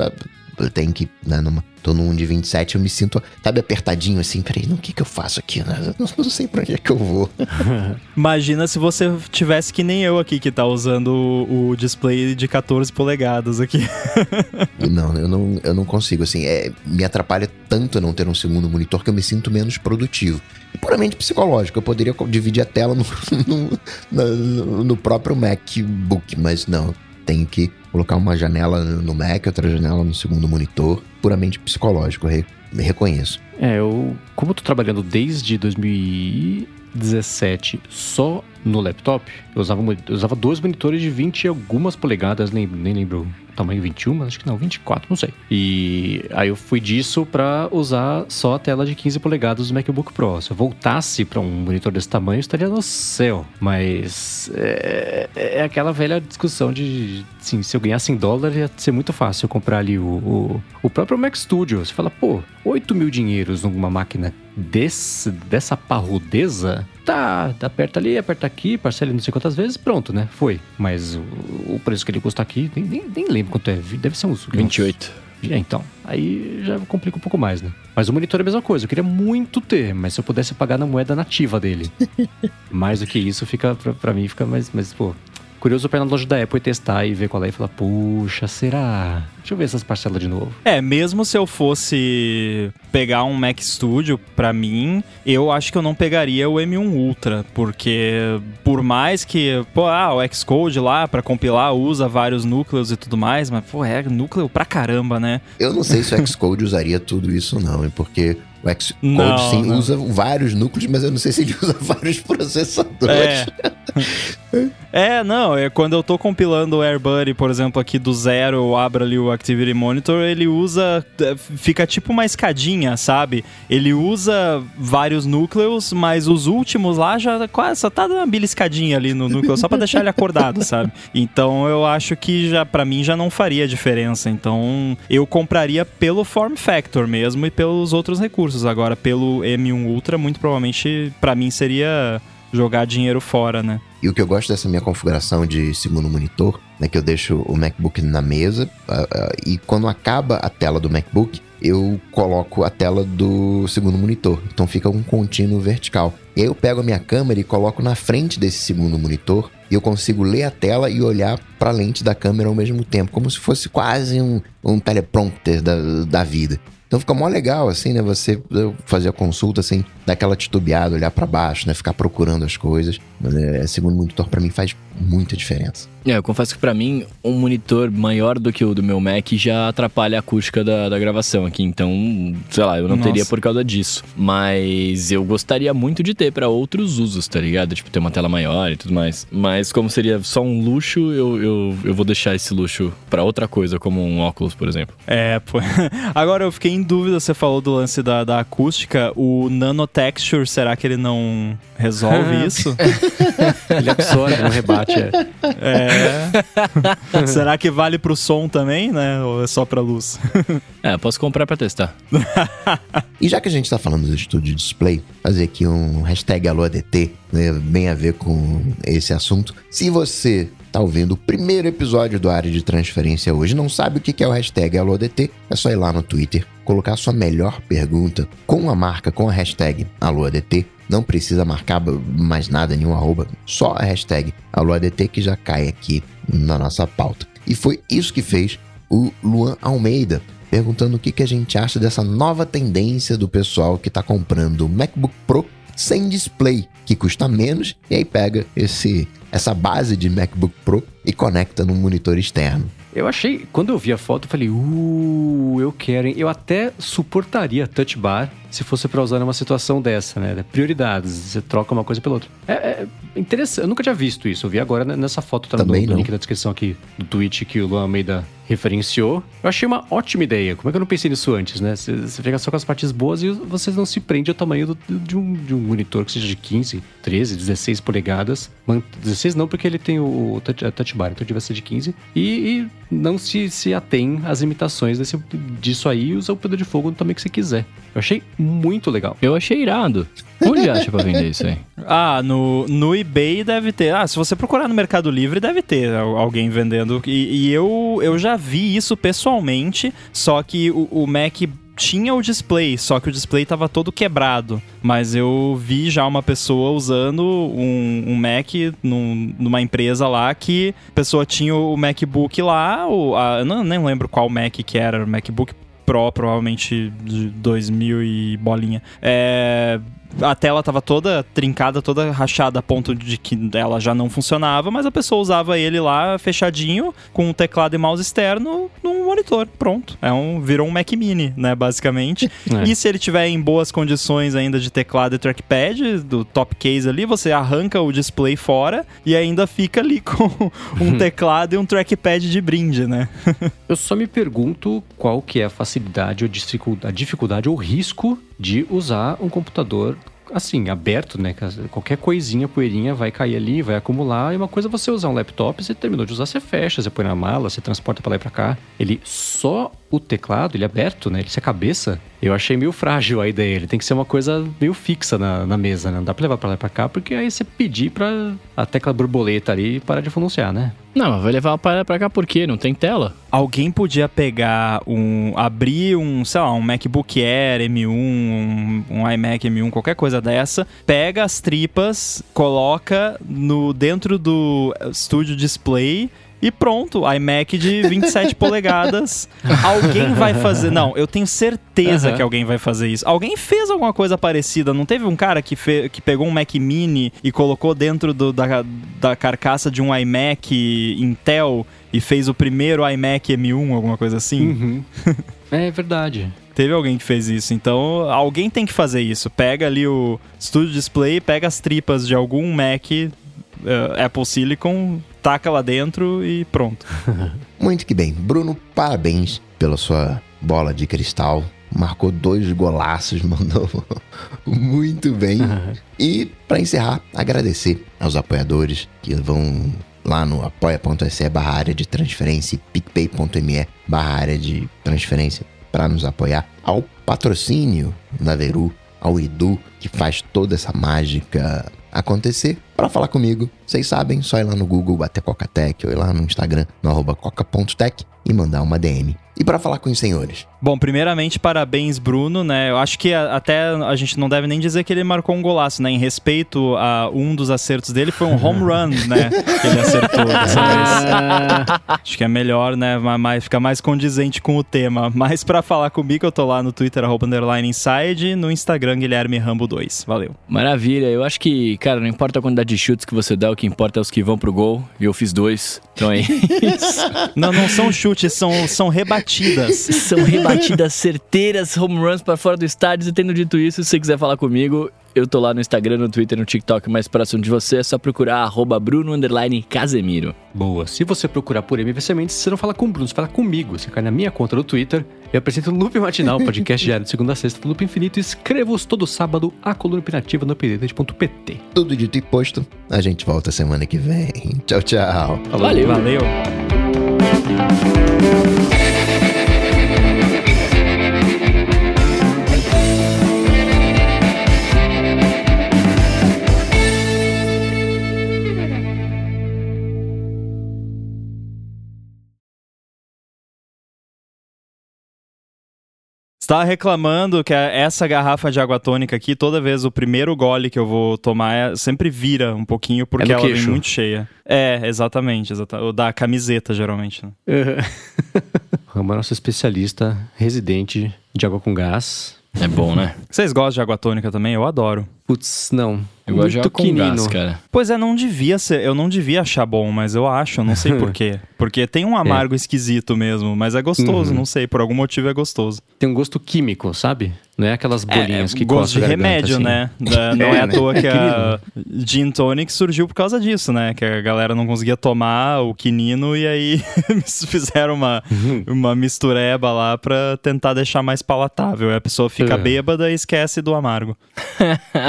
eu tenho que, né, numa, tô num de 27, eu me sinto, sabe, apertadinho assim, peraí, no que que eu faço aqui? Né? Não, não sei pra onde é que eu vou. Imagina se você tivesse que nem eu aqui, que tá usando o, o display de 14 polegadas aqui. não, eu não, eu não consigo, assim, é, me atrapalha tanto não ter um segundo monitor que eu me sinto menos produtivo. E puramente psicológico, eu poderia dividir a tela no, no, no, no próprio MacBook, mas não, tenho que colocar uma janela no Mac, outra janela no segundo monitor, puramente psicológico, re reconheço. É, eu, como eu tô trabalhando desde 2017 só no laptop, eu usava, eu usava dois monitores de 20 e algumas polegadas, nem, nem lembro tamanho 21, mas acho que não, 24, não sei. E aí eu fui disso pra usar só a tela de 15 polegadas do MacBook Pro. Se eu voltasse pra um monitor desse tamanho, eu estaria no céu. Mas é, é aquela velha discussão de, assim, se eu ganhasse em dólar, ia ser muito fácil eu comprar ali o, o, o próprio Mac Studio. Você fala, pô, 8 mil dinheiros numa máquina desse, dessa parrudeza, tá, aperta ali, aperta aqui, parcela não sei quantas vezes, pronto, né? Foi. Mas o, o preço que ele custa aqui, nem, nem, nem lembro quanto é. Deve ser uns... 28. É, então. Aí já complica um pouco mais, né? Mas o monitor é a mesma coisa. Eu queria muito ter, mas se eu pudesse pagar na moeda nativa dele. mais do que isso, fica pra, pra mim, fica mais, mais, pô. Curioso pra ir na loja da Apple e testar e ver qual é e falar, puxa, será? Deixa eu ver essas parcelas de novo. É, mesmo se eu fosse pegar um Mac Studio pra mim, eu acho que eu não pegaria o M1 Ultra, porque por mais que, pô, ah, o Xcode lá pra compilar usa vários núcleos e tudo mais, mas pô, é núcleo pra caramba, né? Eu não sei se o Xcode usaria tudo isso, não, hein, porque o Xcode Não, sim não. usa vários núcleos, mas eu não sei se ele usa vários processadores. É. É, não, é quando eu tô compilando o AirBuddy, por exemplo, aqui do zero, eu abro ali o Activity Monitor, ele usa, é, fica tipo uma escadinha, sabe? Ele usa vários núcleos, mas os últimos lá já quase só tá dando uma beliscadinha ali no núcleo, só pra deixar ele acordado, sabe? Então eu acho que já para mim já não faria diferença. Então eu compraria pelo form factor mesmo e pelos outros recursos. Agora pelo M1 Ultra, muito provavelmente pra mim seria jogar dinheiro fora, né? E o que eu gosto dessa minha configuração de segundo monitor, né, que eu deixo o MacBook na mesa ah, ah, e quando acaba a tela do MacBook, eu coloco a tela do segundo monitor. Então fica um contínuo vertical. E aí eu pego a minha câmera e coloco na frente desse segundo monitor e eu consigo ler a tela e olhar para a lente da câmera ao mesmo tempo, como se fosse quase um, um teleprompter da, da vida. Então fica mó legal, assim, né? Você fazer a consulta, assim, dar aquela titubeada, olhar pra baixo, né? Ficar procurando as coisas. Mas, é, segundo monitor, pra mim, faz muita diferença. É, eu confesso que pra mim, um monitor maior do que o do meu Mac já atrapalha a acústica da, da gravação aqui. Então, sei lá, eu não Nossa. teria por causa disso. Mas eu gostaria muito de ter pra outros usos, tá ligado? Tipo, ter uma tela maior e tudo mais. Mas como seria só um luxo, eu, eu, eu vou deixar esse luxo pra outra coisa, como um óculos, por exemplo. É, pô. Agora eu fiquei em dúvida, você falou do lance da, da acústica. O nanotexture, será que ele não resolve isso? Ele absorve, não rebate. É. É. será que vale pro som também, né? Ou é só pra luz? É, posso comprar pra testar. E já que a gente tá falando do estúdio display, fazer aqui um hashtag AloADT, né? Bem a ver com esse assunto. Se você tá ouvindo o primeiro episódio do Área de Transferência hoje, não sabe o que que é o hashtag AloADT, é só ir lá no Twitter, colocar a sua melhor pergunta com a marca, com a hashtag AloADT. Não precisa marcar mais nada, nenhum arroba, só a hashtag AloADT que já cai aqui na nossa pauta. E foi isso que fez o Luan Almeida, perguntando o que, que a gente acha dessa nova tendência do pessoal que está comprando o MacBook Pro sem display, que custa menos, e aí pega esse essa base de MacBook Pro e conecta num monitor externo. Eu achei, quando eu vi a foto, eu falei, uh, eu quero, hein? Eu até suportaria touch bar se fosse pra usar numa situação dessa, né? Prioridades, você troca uma coisa pela outra. É, é interessante, eu nunca tinha visto isso. Eu vi agora nessa foto, tá Também não. link da descrição aqui do tweet que o Luan Almeida referenciou. Eu achei uma ótima ideia. Como é que eu não pensei nisso antes, né? Você, fica só com as partes boas e você não se prende ao tamanho do- de, um, de um monitor que seja de 15, 13, 16 polegadas. Man- 16 não, porque ele tem o, touch, bar, então devia ser de 15. E, e não se, se atém às limitações desse, disso aí e usa o poder de fogo no tamanho que você quiser. Eu achei muito legal. Eu achei irado. Onde acha pra vender isso aí? Ah, no, no eBay deve ter. Ah, se você procurar no Mercado Livre, deve ter al- alguém vendendo. E, e eu, eu já vi isso pessoalmente, só que o, o Mac tinha o display, só que o display tava todo quebrado. Mas eu vi já uma pessoa usando um, um Mac num- numa empresa lá que a pessoa tinha o MacBook lá, o, a, eu não, nem lembro qual Mac que era, o MacBook Pro, provavelmente de 2000 e bolinha. É, a tela tava toda trincada, toda rachada a ponto de que ela já não funcionava, mas a pessoa usava ele lá fechadinho, com um teclado e mouse externo, num monitor. Pronto. É um, virou um Mac Mini, né, basicamente. É. E se ele tiver em boas condições ainda de teclado e trackpad, do top case ali, você arranca o display fora e ainda fica ali com um teclado e um trackpad de brinde, né? Eu só me pergunto qual que é a facilidade ou dificuldade, a dificuldade ou risco de usar um computador assim, aberto, né? Que Qualquer coisinha, poeirinha vai cair ali, vai acumular. E uma coisa é você usar um laptop, você terminou de usar, você fecha, você põe na mala, você transporta pra lá e pra cá. Ele só o teclado, ele é aberto, né? Ele se a cabeça. Eu achei meio frágil a ideia. Ele tem que ser uma coisa meio fixa na, na mesa, né? Não dá pra levar pra lá e pra cá, porque aí você pedir pra a tecla borboleta ali parar de pronunciar, né? Não, mas vai levar para pra cá por quê? Não tem tela? Alguém podia pegar um. abrir um, sei lá, um MacBook Air M1, um, um iMac M1, qualquer coisa dessa, pega as tripas, coloca no dentro do Studio Display. E pronto, iMac de 27 polegadas. Alguém vai fazer. Não, eu tenho certeza Aham. que alguém vai fazer isso. Alguém fez alguma coisa parecida. Não teve um cara que, fe... que pegou um Mac Mini e colocou dentro do- da, da carcaça de um iMac Intel e fez o primeiro iMac M1, alguma coisa assim? Uhum. é verdade. Teve alguém que fez isso. Então, alguém tem que fazer isso. Pega ali o Studio Display, pega as tripas de algum Mac eh, Apple Silicon, taca lá dentro e pronto. Muito que bem. Bruno, parabéns pela sua bola de cristal. Marcou dois golaços, mandou muito bem. E para encerrar, agradecer aos apoiadores que vão lá no apoia.se barra área de transferência e picpay.me barra área de transferência para nos apoiar, ao patrocínio da Veru, ao Edu, que faz toda essa mágica acontecer. Para falar comigo, vocês sabem, só ir lá no Google, bater Cocatec, ou ir lá no Instagram, no arroba coca.tech e mandar uma DM. E para falar com os senhores, Bom, primeiramente, parabéns, Bruno, né? Eu acho que a- até a gente não deve nem dizer que ele marcou um golaço, né? Em respeito a um dos acertos dele, foi um home run, né? Que ele acertou dessa vez. Acho que é melhor, né? ma- Mais, fica mais condizente com o tema. Mas pra falar comigo, eu tô lá no Twitter, arroba underline inside, no Instagram, Guilherme Rambo 2. Valeu. Maravilha. Eu acho que, cara, não importa a quantidade de chutes que você dá, o que importa é os que vão pro gol. E eu fiz dois. Então é isso. Não, não são chutes, são, são rebatidas. São rebatidas certeiras, home runs pra fora do estádio. E tendo dito isso, se você quiser falar comigo, eu tô lá no Instagram, no Twitter, no TikTok mais próximo de você. É só procurar arroba Bruno underline Casemiro. Boa. Se você procurar por MV Sementes, você não fala com o Bruno, você fala comigo. Você cai na minha conta no Twitter. Eu apresento o Loop Matinal, podcast diário de segunda a sexta do Loop Infinito. E escrevo-os todo sábado a coluna opinativa no update.pt. tudo dito e posto, a gente volta semana que vem. Tchau, tchau. Valeu. Valeu. Thank you. Estava reclamando que essa garrafa de água tônica aqui, toda vez o primeiro gole que eu vou tomar é- sempre vira um pouquinho, porque É ela vem queixo. muito cheia. É, exatamente, exata- o da camiseta, geralmente. né? Rama é nosso especialista residente de água com gás. É bom, né? Vocês gostam de água tônica também? Eu adoro. Putz, não. Eu gosto de com gás, cara. Pois é, não devia ser, eu não devia achar bom, mas eu acho, eu não sei porquê. Porque tem um amargo esquisito mesmo, mas é gostoso, Uhum. não sei, por algum motivo é gostoso. Tem um gosto químico, sabe? Não é aquelas bolinhas é, que gosto de remédio, assim. né? Da- Não é, É, à né? toa que É a Gin Tonic surgiu por causa disso, né? Que a galera não conseguia tomar o quinino e aí fizeram uma, Uhum. uma mistureba lá pra tentar deixar mais palatável. Aí a pessoa fica É. bêbada e esquece do amargo.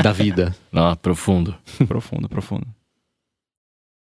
Da vida. Ó, profundo. profundo, profundo.